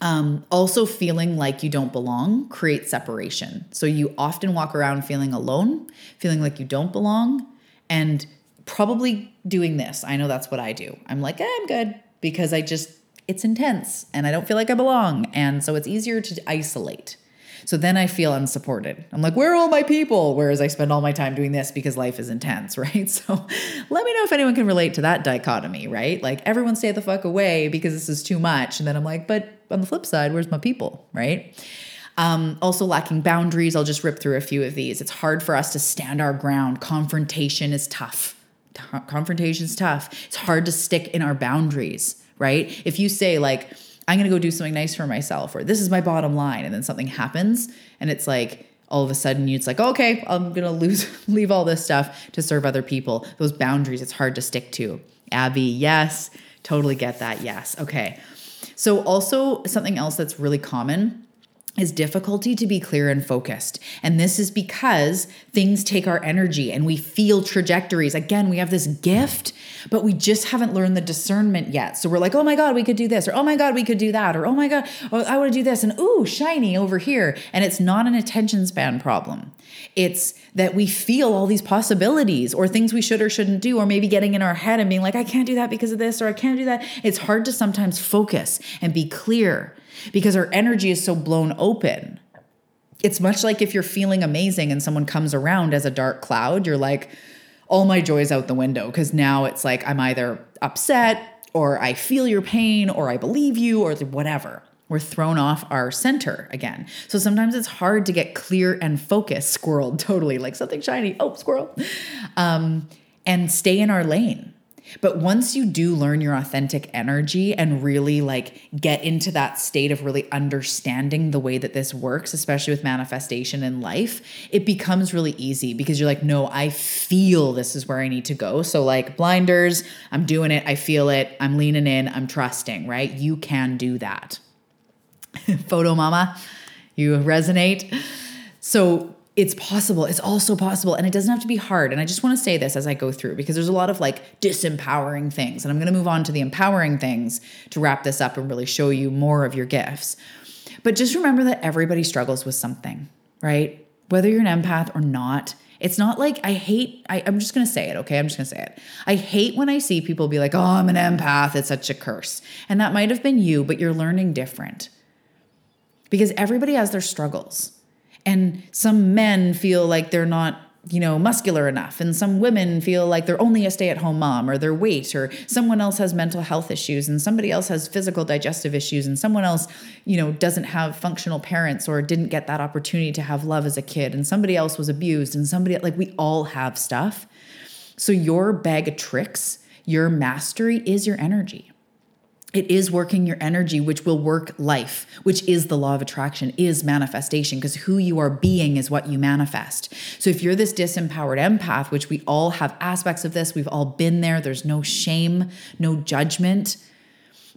Speaker 1: um, also, feeling like you don't belong creates separation. So you often walk around feeling alone, feeling like you don't belong, and probably doing this. I know that's what I do. I'm like, eh, I'm good because I just, it's intense and I don't feel like I belong. And so it's easier to isolate. So then I feel unsupported. I'm like, where are all my people? Whereas I spend all my time doing this because life is intense, right? So let me know if anyone can relate to that dichotomy, right? Like everyone stay the fuck away because this is too much. And then I'm like, but on the flip side, where's my people, right? Um, also, lacking boundaries. I'll just rip through a few of these. It's hard for us to stand our ground. Confrontation is tough. Confrontation is tough. It's hard to stick in our boundaries, right? If you say, like, I'm going to go do something nice for myself, or this is my bottom line. And then something happens and it's like, all of a sudden you, it's like, okay, I'm going to lose, leave all this stuff to serve other people. Those boundaries, it's hard to stick to. Abby, yes, totally get that. Yes. Okay. So, also something else that's really common is difficulty to be clear and focused. And this is because things take our energy and we feel trajectories. Again, we have this gift, but we just haven't learned the discernment yet. So we're like, oh my God, we could do this, or oh my God, we could do that, or oh my God, oh, I want to do this, and ooh, shiny over here. And it's not an attention span problem. It's that we feel all these possibilities or things we should or shouldn't do, or maybe getting in our head and being like, I can't do that because of this, or I can't do that. It's hard to sometimes focus and be clear because our energy is so blown open. It's much like if you're feeling amazing and someone comes around as a dark cloud, you're like, all my joy is out the window because now it's like I'm either upset or I feel your pain or I believe you or whatever. We're thrown off our center again. So sometimes it's hard to get clear and focused, squirrel, totally like something shiny. Oh, squirrel. Um, and stay in our lane. But once you do learn your authentic energy and really like get into that state of really understanding the way that this works, especially with manifestation in life, it becomes really easy because you're like, no, I feel this is where I need to go. So, like blinders, I'm doing it, I feel it, I'm leaning in, I'm trusting, right? You can do that. Photo mama, you resonate. So, it's possible. It's also possible. And it doesn't have to be hard. And I just want to say this as I go through because there's a lot of like disempowering things. And I'm going to move on to the empowering things to wrap this up and really show you more of your gifts. But just remember that everybody struggles with something, right? Whether you're an empath or not, it's not like I hate, I, am just gonna say it, okay? I'm just gonna say it. I hate when I see people be like, oh, I'm an empath, it's such a curse. And that might have been you, but you're learning different. Because everybody has their struggles. And some men feel like they're not you know, muscular enough. And some women feel like they're only a stay at home mom or their weight, or someone else has mental health issues and somebody else has physical digestive issues and someone else, you know, doesn't have functional parents or didn't get that opportunity to have love as a kid and somebody else was abused and somebody, like, we all have stuff. So your bag of tricks, your mastery is your energy it is working your energy which will work life which is the law of attraction is manifestation because who you are being is what you manifest. So if you're this disempowered empath which we all have aspects of this we've all been there there's no shame no judgment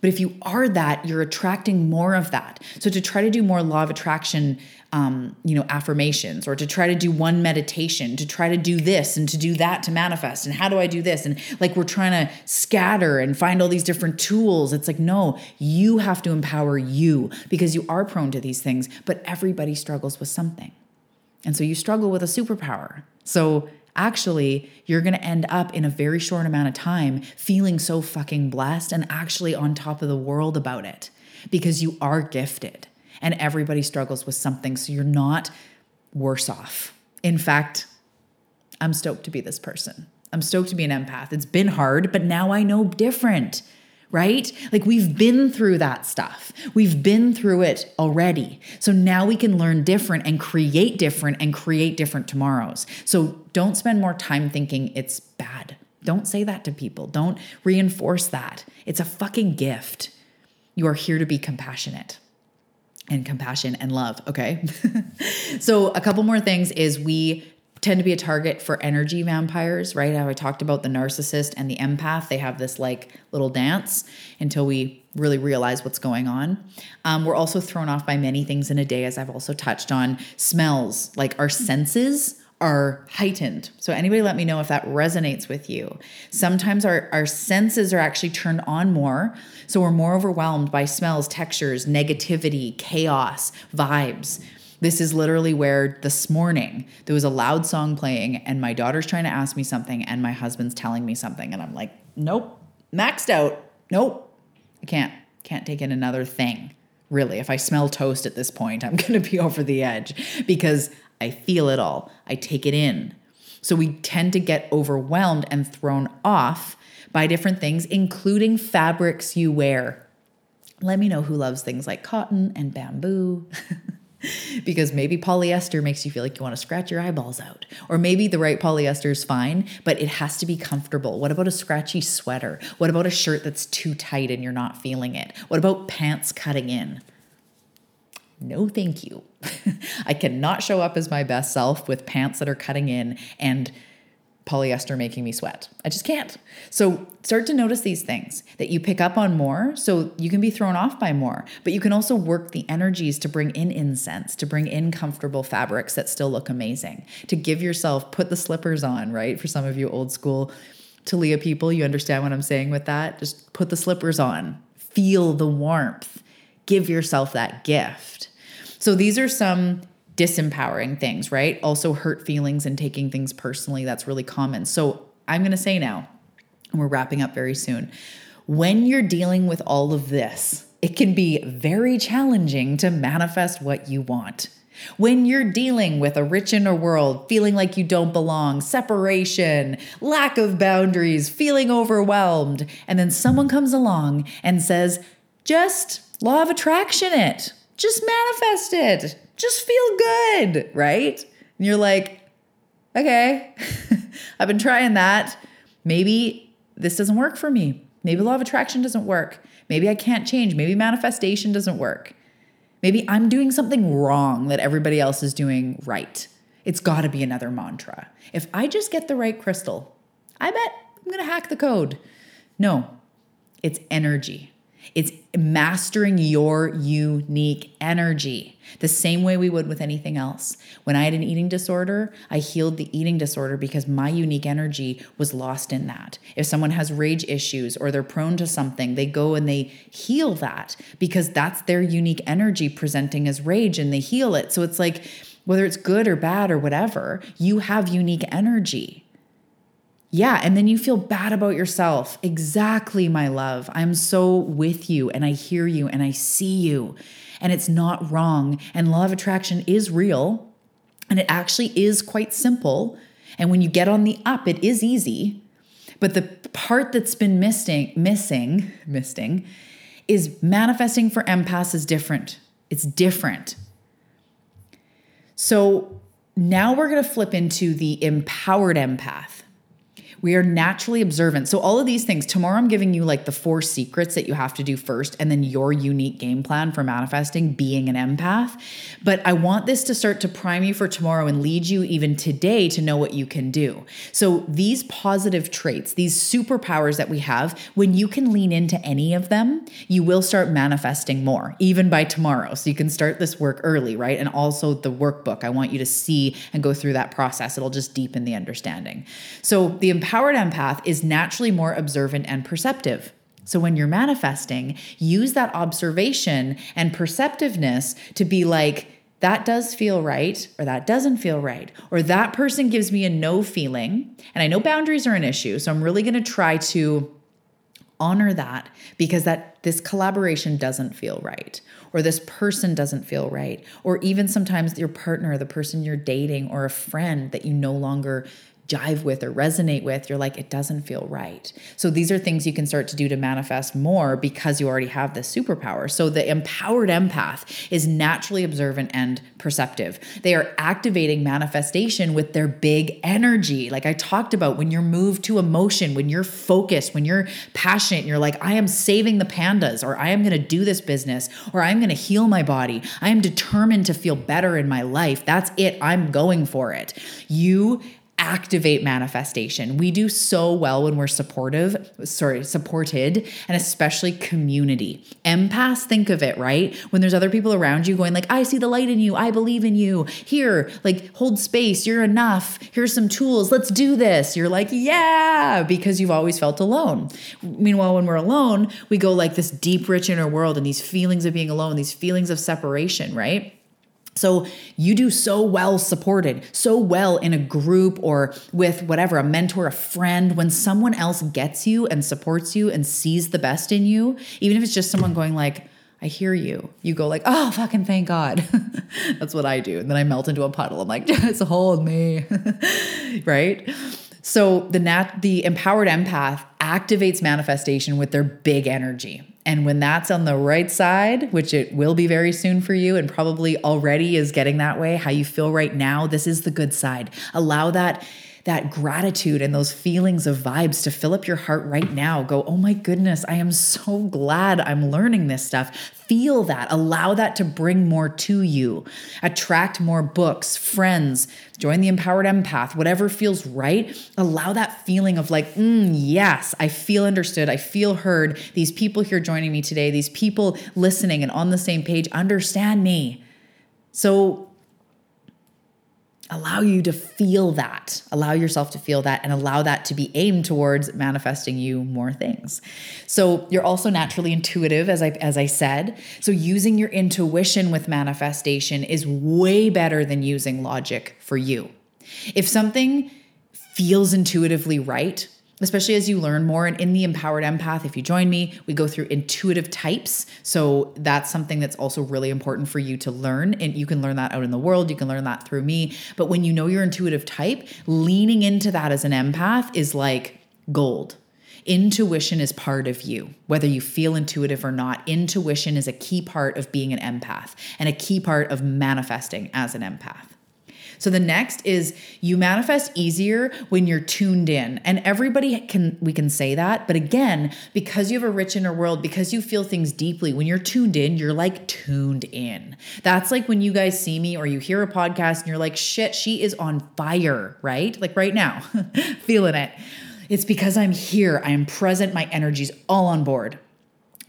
Speaker 1: but if you are that you're attracting more of that so to try to do more law of attraction um, you know, affirmations or to try to do one meditation, to try to do this and to do that to manifest. And how do I do this? And like we're trying to scatter and find all these different tools. It's like, no, you have to empower you because you are prone to these things, but everybody struggles with something. And so you struggle with a superpower. So actually, you're going to end up in a very short amount of time feeling so fucking blessed and actually on top of the world about it because you are gifted and everybody struggles with something. So you're not worse off. In fact, I'm stoked to be this person. I'm stoked to be an empath. It's been hard, but now I know different, right? Like we've been through that stuff. We've been through it already. So now we can learn different and create different and create different tomorrows. So don't spend more time thinking it's bad. Don't say that to people. Don't reinforce that. It's a fucking gift. You are here to be compassionate and compassion and love. Okay. so, a couple more things is we tend to be a target for energy vampires, right? How I talked about the narcissist and the empath. They have this like little dance until we really realize what's going on. Um, we're also thrown off by many things in a day, as I've also touched on. Smells, like our senses are heightened. So, anybody let me know if that resonates with you. Sometimes our, our senses are actually turned on more. So, we're more overwhelmed by smells, textures, negativity, chaos, vibes. This is literally where this morning there was a loud song playing, and my daughter's trying to ask me something, and my husband's telling me something. And I'm like, nope, maxed out. Nope, I can't, can't take in another thing really. If I smell toast at this point, I'm going to be over the edge because I feel it all, I take it in. So we tend to get overwhelmed and thrown off by different things, including fabrics you wear. Let me know who loves things like cotton and bamboo. because maybe polyester makes you feel like you want to scratch your eyeballs out. Or maybe the right polyester is fine, but it has to be comfortable. What about a scratchy sweater? What about a shirt that's too tight and you're not feeling it? What about pants cutting in? no thank you. I cannot show up as my best self with pants that are cutting in and polyester making me sweat. I just can't. So start to notice these things that you pick up on more so you can be thrown off by more. But you can also work the energies to bring in incense, to bring in comfortable fabrics that still look amazing, to give yourself, put the slippers on, right? For some of you old school Talia people, you understand what I'm saying with that? Just put the slippers on, feel the warmth, give yourself that gift. So these are some disempowering things, right? Also, hurt feelings and taking things personally. That's really common. So, I'm going to say now, and we're wrapping up very soon, when you're dealing with all of this, it can be very challenging to manifest what you want. When you're dealing with a rich inner world, feeling like you don't belong, separation, lack of boundaries, feeling overwhelmed, and then someone comes along and says, just law of attraction it, just manifest it just feel good, right? And you're like, okay, I've been trying that. Maybe this doesn't work for me. Maybe law of attraction doesn't work. Maybe I can't change. Maybe manifestation doesn't work. Maybe I'm doing something wrong that everybody else is doing right. It's got to be another mantra. If I just get the right crystal, I bet I'm going to hack the code. No, it's energy. It's mastering your unique energy the same way we would with anything else. When I had an eating disorder, I healed the eating disorder because my unique energy was lost in that. If someone has rage issues or they're prone to something, they go and they heal that because that's their unique energy presenting as rage and they heal it. So it's like, whether it's good or bad or whatever, you have unique energy. Yeah, and then you feel bad about yourself. Exactly, my love. I'm so with you and I hear you and I see you. And it's not wrong. And law of attraction is real and it actually is quite simple. And when you get on the up, it is easy. But the part that's been missing, missing, missing, is manifesting for empaths is different. It's different. So now we're going to flip into the empowered empath. We are naturally observant. So, all of these things, tomorrow I'm giving you like the four secrets that you have to do first, and then your unique game plan for manifesting being an empath. But I want this to start to prime you for tomorrow and lead you even today to know what you can do. So, these positive traits, these superpowers that we have, when you can lean into any of them, you will start manifesting more, even by tomorrow. So, you can start this work early, right? And also the workbook. I want you to see and go through that process. It'll just deepen the understanding. So, the empowered empath is naturally more observant and perceptive. So when you're manifesting, use that observation and perceptiveness to be like, that does feel right, or that doesn't feel right, or that person gives me a no feeling. And I know boundaries are an issue, so I'm really gonna try to honor that because that this collaboration doesn't feel right or this person doesn't feel right or even sometimes your partner the person you're dating or a friend that you no longer jive with or resonate with, you're like, it doesn't feel right. So these are things you can start to do to manifest more because you already have this superpower. So the empowered empath is naturally observant and perceptive. They are activating manifestation with their big energy. Like I talked about, when you're moved to emotion, when you're focused, when you're passionate, you're like, I am saving the pandas, or I am going to do this business, or I'm going to heal my body. I am determined to feel better in my life. That's it. I'm going for it. You activate manifestation. We do so well when we're supportive, sorry, supported, and especially community. Empaths think of it, right? When there's other people around you going like, "I see the light in you. I believe in you. Here, like hold space. You're enough. Here's some tools. Let's do this." You're like, "Yeah," because you've always felt alone. Meanwhile, when we're alone, we go like this deep rich inner world and these feelings of being alone, these feelings of separation, right? So you do so well supported, so well in a group or with whatever, a mentor, a friend, when someone else gets you and supports you and sees the best in you, even if it's just someone going like, I hear you. You go like, oh, fucking thank God. That's what I do. And then I melt into a puddle. I'm like, just hold me. right? So the nat the empowered empath activates manifestation with their big energy. And when that's on the right side, which it will be very soon for you and probably already is getting that way, how you feel right now, this is the good side. Allow that that gratitude and those feelings of vibes to fill up your heart right now. Go, oh my goodness, I am so glad I'm learning this stuff. Feel that, allow that to bring more to you. Attract more books, friends, join the empowered empath, whatever feels right. Allow that feeling of like, mm, yes, I feel understood, I feel heard. These people here joining me today, these people listening and on the same page understand me. So allow you to feel that, allow yourself to feel that, and allow that to be aimed towards manifesting you more things. So you're also naturally intuitive, as I as I said. So using your intuition with manifestation is way better than using logic for you. If something feels intuitively right, especially as you learn more. And in the Empowered Empath, if you join me, we go through intuitive types. So that's something that's also really important for you to learn. And you can learn that out in the world, you can learn that through me. But when you know your intuitive type, leaning into that as an empath is like gold. Intuition is part of you, whether you feel intuitive or not. Intuition is a key part of being an empath and a key part of manifesting as an empath. So the next is you manifest easier when you're tuned in. And everybody can we can say that, but again, because you have a rich inner world, because you feel things deeply, when you're tuned in, you're like tuned in. That's like when you guys see me or you hear a podcast and you're like, "Shit, she is on fire," right? Like right now. feeling it. It's because I'm here, I am present, my energy's all on board.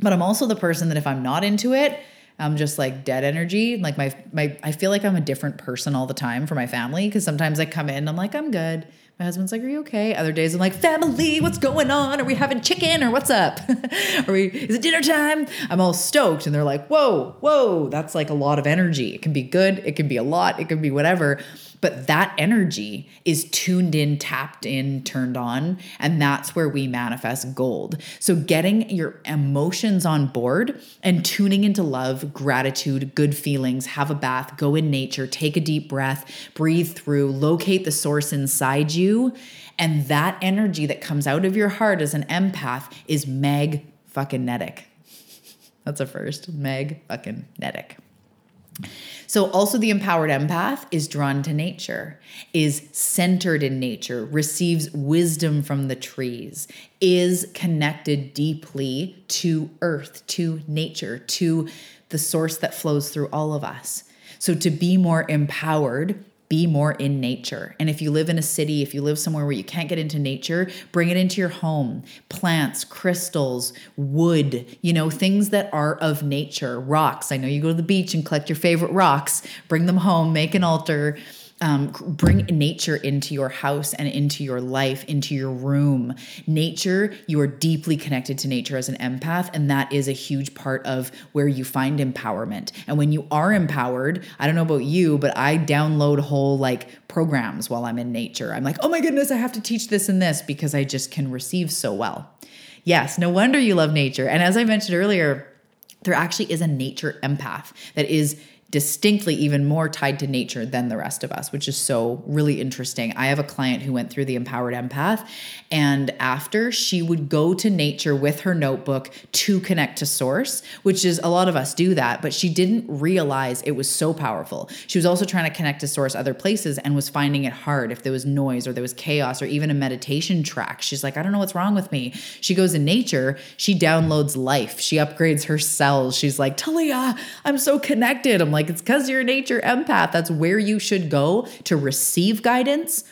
Speaker 1: But I'm also the person that if I'm not into it, I'm just like dead energy. Like my my I feel like I'm a different person all the time for my family because sometimes I come in I'm like I'm good. My husband's like, "Are you okay?" Other days I'm like, "Family, what's going on? Are we having chicken or what's up? Are we is it dinner time?" I'm all stoked and they're like, "Whoa, whoa, that's like a lot of energy. It can be good, it can be a lot, it can be whatever." But that energy is tuned in, tapped in, turned on. And that's where we manifest gold. So getting your emotions on board and tuning into love, gratitude, good feelings, have a bath, go in nature, take a deep breath, breathe through, locate the source inside you. And that energy that comes out of your heart as an empath is meg fucking netic. That's a first. Meg fucking netic. So, also the empowered empath is drawn to nature, is centered in nature, receives wisdom from the trees, is connected deeply to earth, to nature, to the source that flows through all of us. So, to be more empowered, be more in nature. And if you live in a city, if you live somewhere where you can't get into nature, bring it into your home. Plants, crystals, wood, you know, things that are of nature, rocks. I know you go to the beach and collect your favorite rocks, bring them home, make an altar um, bring nature into your house and into your life, into your room. Nature, you are deeply connected to nature as an empath, and that is a huge part of where you find empowerment. And when you are empowered, I don't know about you, but I download whole like programs while I'm in nature. I'm like, oh my goodness, I have to teach this and this because I just can receive so well. Yes, no wonder you love nature. And as I mentioned earlier, there actually is a nature empath that is distinctly even more tied to nature than the rest of us, which is so really interesting. I have a client who went through the empowered empath, and after she would go to nature with her notebook to connect to source, which is a lot of us do that, but she didn't realize it was so powerful. She was also trying to connect to source other places and was finding it hard if there was noise or there was chaos or even a meditation track. She's like, I don't know what's wrong with me. She goes in nature, she downloads life, she upgrades her cells. She's like, Talia, I'm so connected. I'm like, like it's because you're a nature empath. That's where you should go to receive guidance,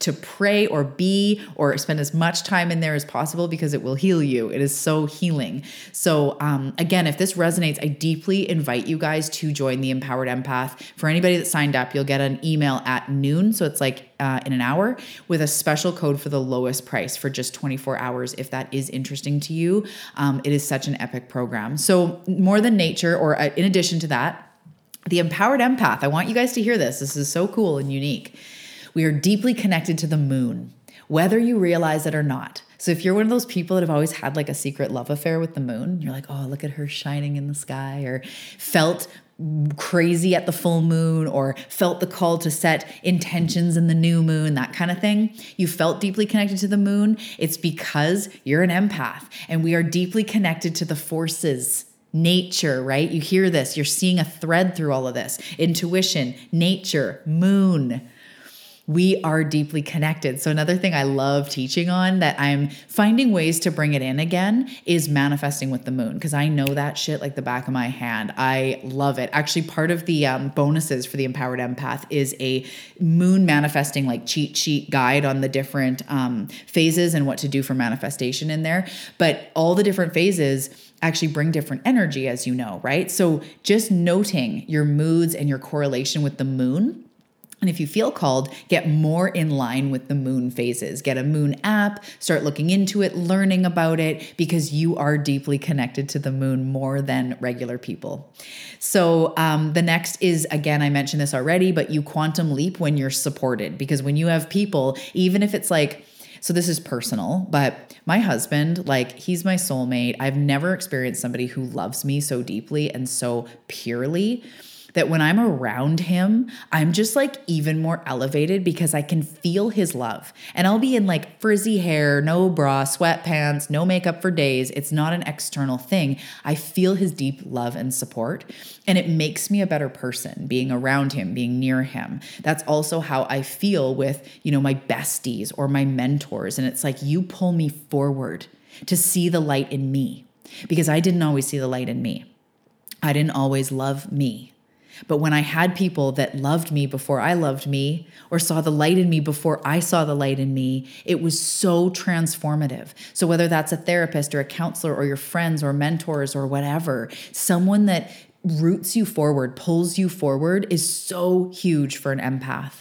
Speaker 1: to pray or be or spend as much time in there as possible because it will heal you. It is so healing. So, um, again, if this resonates, I deeply invite you guys to join the Empowered Empath. For anybody that signed up, you'll get an email at noon. So it's like uh, in an hour with a special code for the lowest price for just 24 hours if that is interesting to you. Um, it is such an epic program. So, more than nature, or uh, in addition to that, the empowered empath, I want you guys to hear this. This is so cool and unique. We are deeply connected to the moon, whether you realize it or not. So if you're one of those people that have always had like a secret love affair with the moon, you're like, oh, look at her shining in the sky, or felt crazy at the full moon, or felt the call to set intentions in the new moon, that kind of thing. You felt deeply connected to the moon. It's because you're an empath and we are deeply connected to the forces nature, right? You hear this, you're seeing a thread through all of this. Intuition, nature, moon. We are deeply connected. So, another thing I love teaching on that I'm finding ways to bring it in again is manifesting with the moon because I know that shit like the back of my hand. I love it. Actually, part of the um, bonuses for the Empowered Empath is a moon manifesting like cheat sheet guide on the different um, phases and what to do for manifestation in there. But all the different phases actually bring different energy, as you know, right? So, just noting your moods and your correlation with the moon and if you feel called, get more in line with the moon phases. Get a moon app, start looking into it, learning about it, because you are deeply connected to the moon more than regular people. So, um, the next is again, I mentioned this already, but you quantum leap when you're supported. Because when you have people, even if it's like, so this is personal, but my husband, like, he's my soulmate. I've never experienced somebody who loves me so deeply and so purely that when I'm around him, I'm just like even more elevated because I can feel his love. And I'll be in like frizzy hair, no bra, sweatpants, no makeup for days. It's not an external thing. I feel his deep love and support. And it makes me a better person being around him, being near him. That's also how I feel with, you know, my besties or my mentors. And it's like you pull me forward to see the light in me because I didn't always see the light in me. I didn't always love me. But when I had people that loved me before I loved me, or saw the light in me before I saw the light in me, it was so transformative. So, whether that's a therapist or a counselor or your friends or mentors or whatever, someone that roots you forward, pulls you forward is so huge for an empath.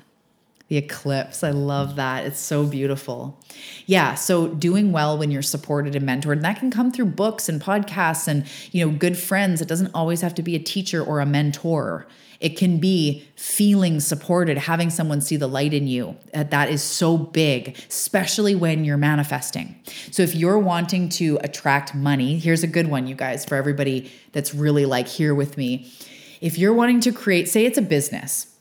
Speaker 1: The eclipse. I love that. It's so beautiful. Yeah. So doing well when you're supported and mentored, and that can come through books and podcasts and, you know, good friends. It doesn't always have to be a teacher or a mentor. It can be feeling supported, having someone see the light in you. Uh, that is so big, especially when you're manifesting. So, if you're wanting to attract money, here's a good one, you guys, for everybody that's really like here with me. If you're wanting to create, say it's a business,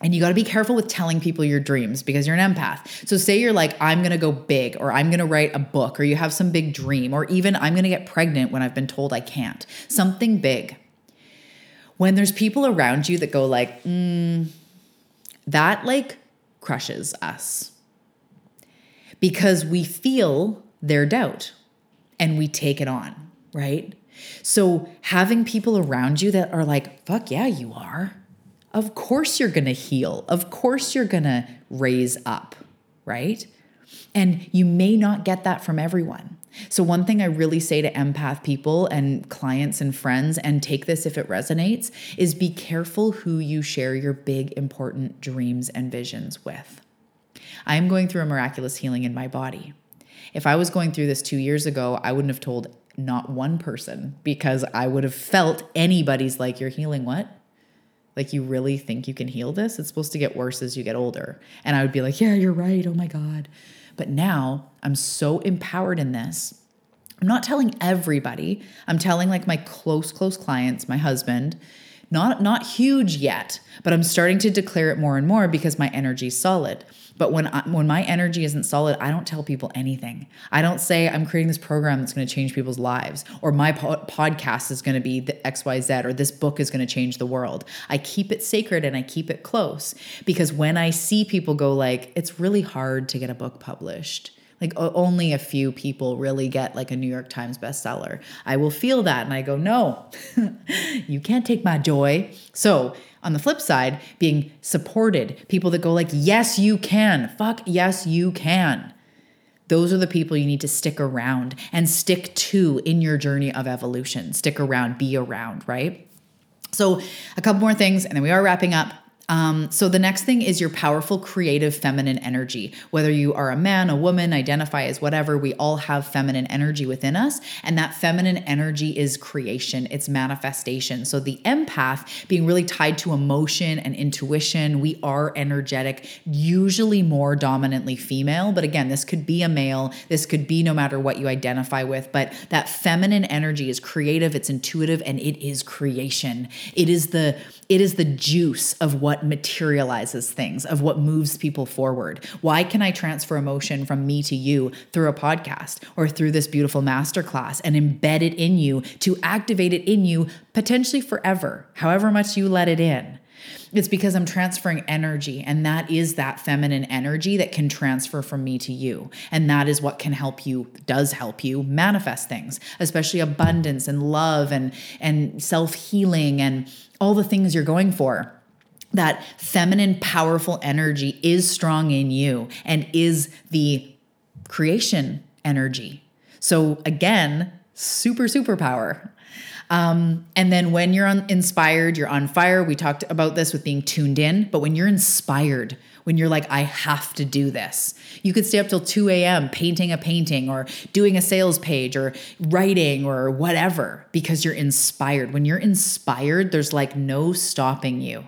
Speaker 1: and you got to be careful with telling people your dreams because you're an empath. So, say you're like, I'm going to go big, or I'm going to write a book, or you have some big dream, or even I'm going to get pregnant when I've been told I can't. Something big. When there's people around you that go, like, mm, that like crushes us because we feel their doubt and we take it on, right? So, having people around you that are like, fuck yeah, you are of course you're going to heal. Of course you're going to raise up, right? And you may not get that from everyone. So, one thing I really say to empath people and clients and friends, and take this if it resonates, is be careful who you share your big, important dreams and visions with. I am going through a miraculous healing in my body. If I was going through this two years ago, I wouldn't have told not one person because I would have felt anybody's like, You're healing what? Like, you really think you can heal this? It's supposed to get worse as you get older. And I would be like, yeah, you're right. Oh my God. But now I'm so empowered in this. I'm not telling everybody. I'm telling like my close, close clients, my husband, not not huge yet, but I'm starting to declare it more and more because my energy's solid. But when I, when my energy isn't solid, I don't tell people anything. I don't say I'm creating this program that's going to change people's lives, or my po- podcast is going to be the X Y Z, or this book is going to change the world. I keep it sacred and I keep it close because when I see people go like, it's really hard to get a book published like only a few people really get like a New York Times bestseller. I will feel that and I go, no, you can't take my joy. So on the flip side, being supported, people that go like, yes, you can. Fuck, yes, you can. Those are the people you need to stick around and stick to in your journey of evolution. Stick around, be around, right? So, a couple more things, and then we are wrapping up. Um, so the next thing is your powerful creative feminine energy. Whether you are a man, a woman, identify as whatever, we all have feminine energy within us. And that feminine energy is creation, it's manifestation. So the empath being really tied to emotion and intuition, we are energetic, usually more dominantly female. But again, this could be a male, this could be no matter what you identify with. But that feminine energy is creative, it's intuitive, and it is creation. It is the it is the juice of what materializes things, of what moves people forward. Why can I transfer emotion from me to you through a podcast or through this beautiful masterclass and embed it in you to activate it in you potentially forever, however much you let it in? It's because I'm transferring energy, and that is that feminine energy that can transfer from me to you. And that is what can help you, does help you manifest things, especially abundance and love and, and self healing and all the things you're going for that feminine, powerful energy is strong in you and is the creation energy. So, again, super, superpower. Um, and then when you're on, inspired, you're on fire. We talked about this with being tuned in, but when you're inspired, when you're like, I have to do this, you could stay up till 2 a.m. painting a painting or doing a sales page or writing or whatever because you're inspired. When you're inspired, there's like no stopping you.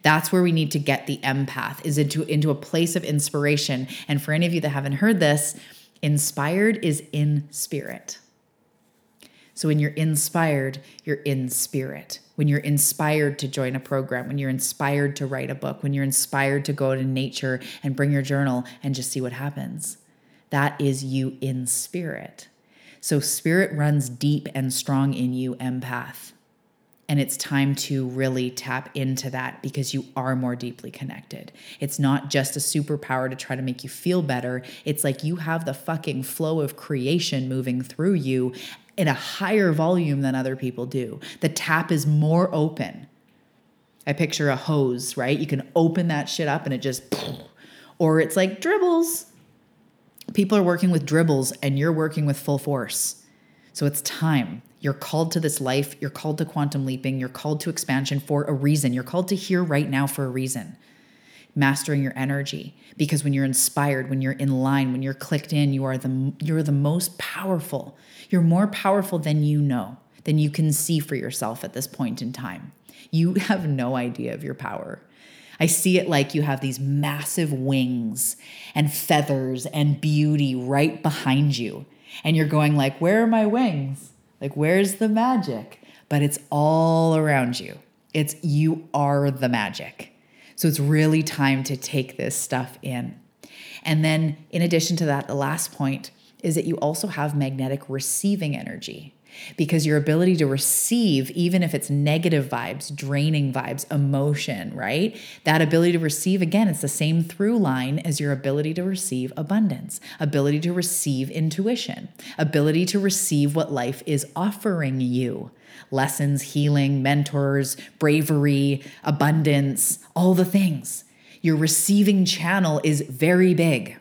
Speaker 1: That's where we need to get the empath is into into a place of inspiration. And for any of you that haven't heard this, inspired is in spirit. So when you're inspired, you're in spirit. When you're inspired to join a program, when you're inspired to write a book, when you're inspired to go to nature and bring your journal and just see what happens, that is you in spirit. So spirit runs deep and strong in you, empath. And it's time to really tap into that because you are more deeply connected. It's not just a superpower to try to make you feel better. It's like you have the fucking flow of creation moving through you in a higher volume than other people do. The tap is more open. I picture a hose, right? You can open that shit up and it just, or it's like dribbles. People are working with dribbles and you're working with full force. So it's time. You're called to this life. You're called to quantum leaping. You're called to expansion for a reason. You're called to here right now for a reason. Mastering your energy because when you're inspired, when you're in line, when you're clicked in, you are the you're the most powerful. You're more powerful than you know, than you can see for yourself at this point in time. You have no idea of your power. I see it like you have these massive wings and feathers and beauty right behind you. And you're going like, "Where are my wings?" Like, where's the magic? But it's all around you. It's you are the magic. So it's really time to take this stuff in. And then, in addition to that, the last point is that you also have magnetic receiving energy because your ability to receive, even if it's negative vibes, draining vibes, emotion, right? That ability to receive, again, it's the same through line as your ability to receive abundance, ability to receive intuition, ability to receive what life is offering you lessons, healing, mentors, bravery, abundance, all the things. Your receiving channel is very big.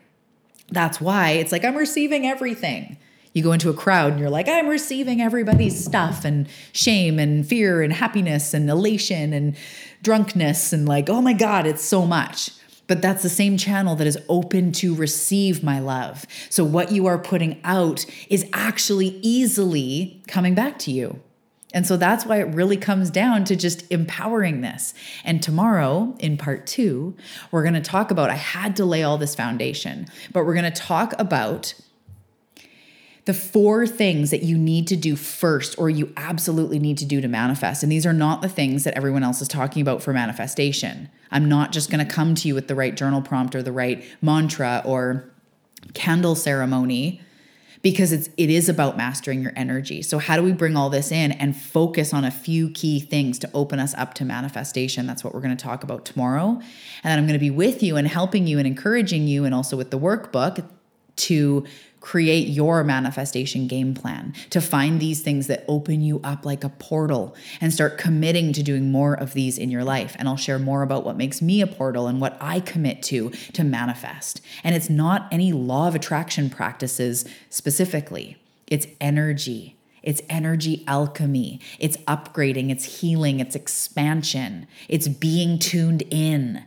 Speaker 1: That's why it's like, I'm receiving everything you go into a crowd and you're like, I'm receiving everybody's stuff and shame and fear and happiness and elation and drunkenness and like, oh my God, it's so much. But that's the same channel that is open to receive my love. So what you are putting out is actually easily coming back to you. And so that's why it really comes down to just empowering this. And tomorrow, in part two, we're gonna talk about, I had to lay all this foundation, but we're gonna talk about the four things that you need to do first or you absolutely need to do to manifest. And these are not the things that everyone else is talking about for manifestation. I'm not just going to come to you with the right journal prompt or the right mantra or candle ceremony because it's it is about mastering your energy. So how do we bring all this in and focus on a few key things to open us up to manifestation? That's what we're going to talk about tomorrow. And then I'm going to be with you and helping you and encouraging you and also with the workbook to create your manifestation game plan, to find these things that open you up like a portal and start committing to doing more of these in your life. And I'll share more about what makes me a portal and what I commit to to manifest. And it's not any law of attraction practices specifically, it's energy. It's energy alchemy. It's upgrading, it's healing, it's expansion, it's being tuned in.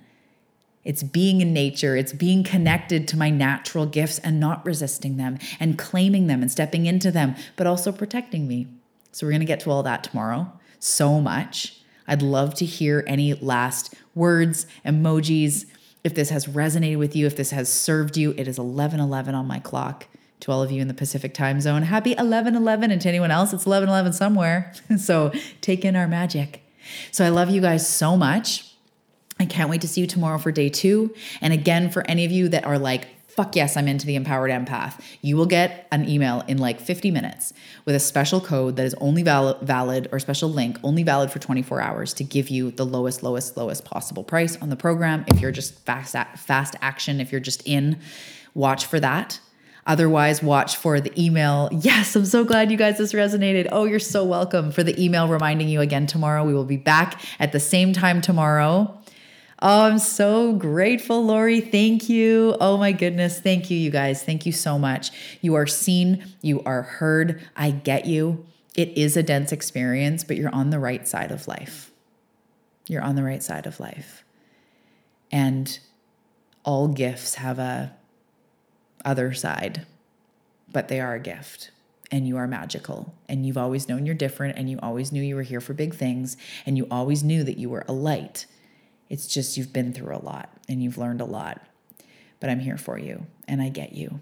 Speaker 1: It's being in nature, it's being connected to my natural gifts and not resisting them and claiming them and stepping into them, but also protecting me. So, we're going to get to all that tomorrow. So much. I'd love to hear any last words, emojis. If this has resonated with you, if this has served you, it is 11 11 on my clock. To all of you in the Pacific time zone, happy 11 11. And to anyone else, it's 11 11 somewhere. so, take in our magic. So, I love you guys so much. I can't wait to see you tomorrow for day two. And again, for any of you that are like, fuck yes, I'm into the empowered empath, you will get an email in like 50 minutes with a special code that is only valid, valid or special link only valid for 24 hours to give you the lowest, lowest, lowest possible price on the program. If you're just fast, fast action, if you're just in, watch for that. Otherwise, watch for the email. Yes, I'm so glad you guys this resonated. Oh, you're so welcome for the email reminding you again tomorrow. We will be back at the same time tomorrow. Oh, I'm so grateful, Lori. Thank you. Oh my goodness. Thank you, you guys. Thank you so much. You are seen, you are heard. I get you. It is a dense experience, but you're on the right side of life. You're on the right side of life. And all gifts have a other side, but they are a gift and you are magical and you've always known you're different and you always knew you were here for big things and you always knew that you were a light it's just you've been through a lot and you've learned a lot. But I'm here for you and I get you.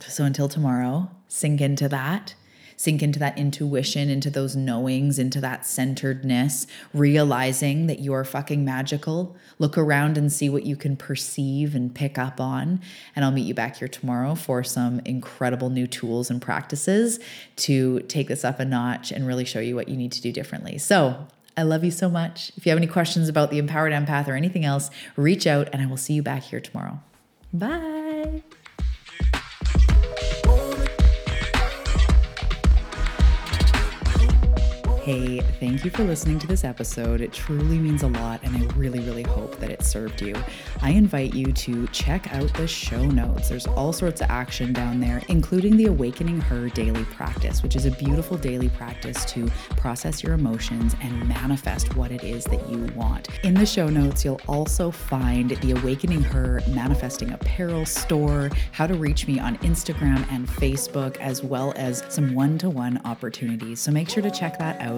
Speaker 1: So until tomorrow, sink into that. Sink into that intuition, into those knowings, into that centeredness, realizing that you are fucking magical. Look around and see what you can perceive and pick up on. And I'll meet you back here tomorrow for some incredible new tools and practices to take this up a notch and really show you what you need to do differently. So I love you so much. If you have any questions about the empowered empath or anything else, reach out and I will see you back here tomorrow. Bye. Hey, thank you for listening to this episode. It truly means a lot, and I really, really hope that it served you. I invite you to check out the show notes. There's all sorts of action down there, including the Awakening Her daily practice, which is a beautiful daily practice to process your emotions and manifest what it is that you want. In the show notes, you'll also find the Awakening Her Manifesting Apparel store, how to reach me on Instagram and Facebook, as well as some one to one opportunities. So make sure to check that out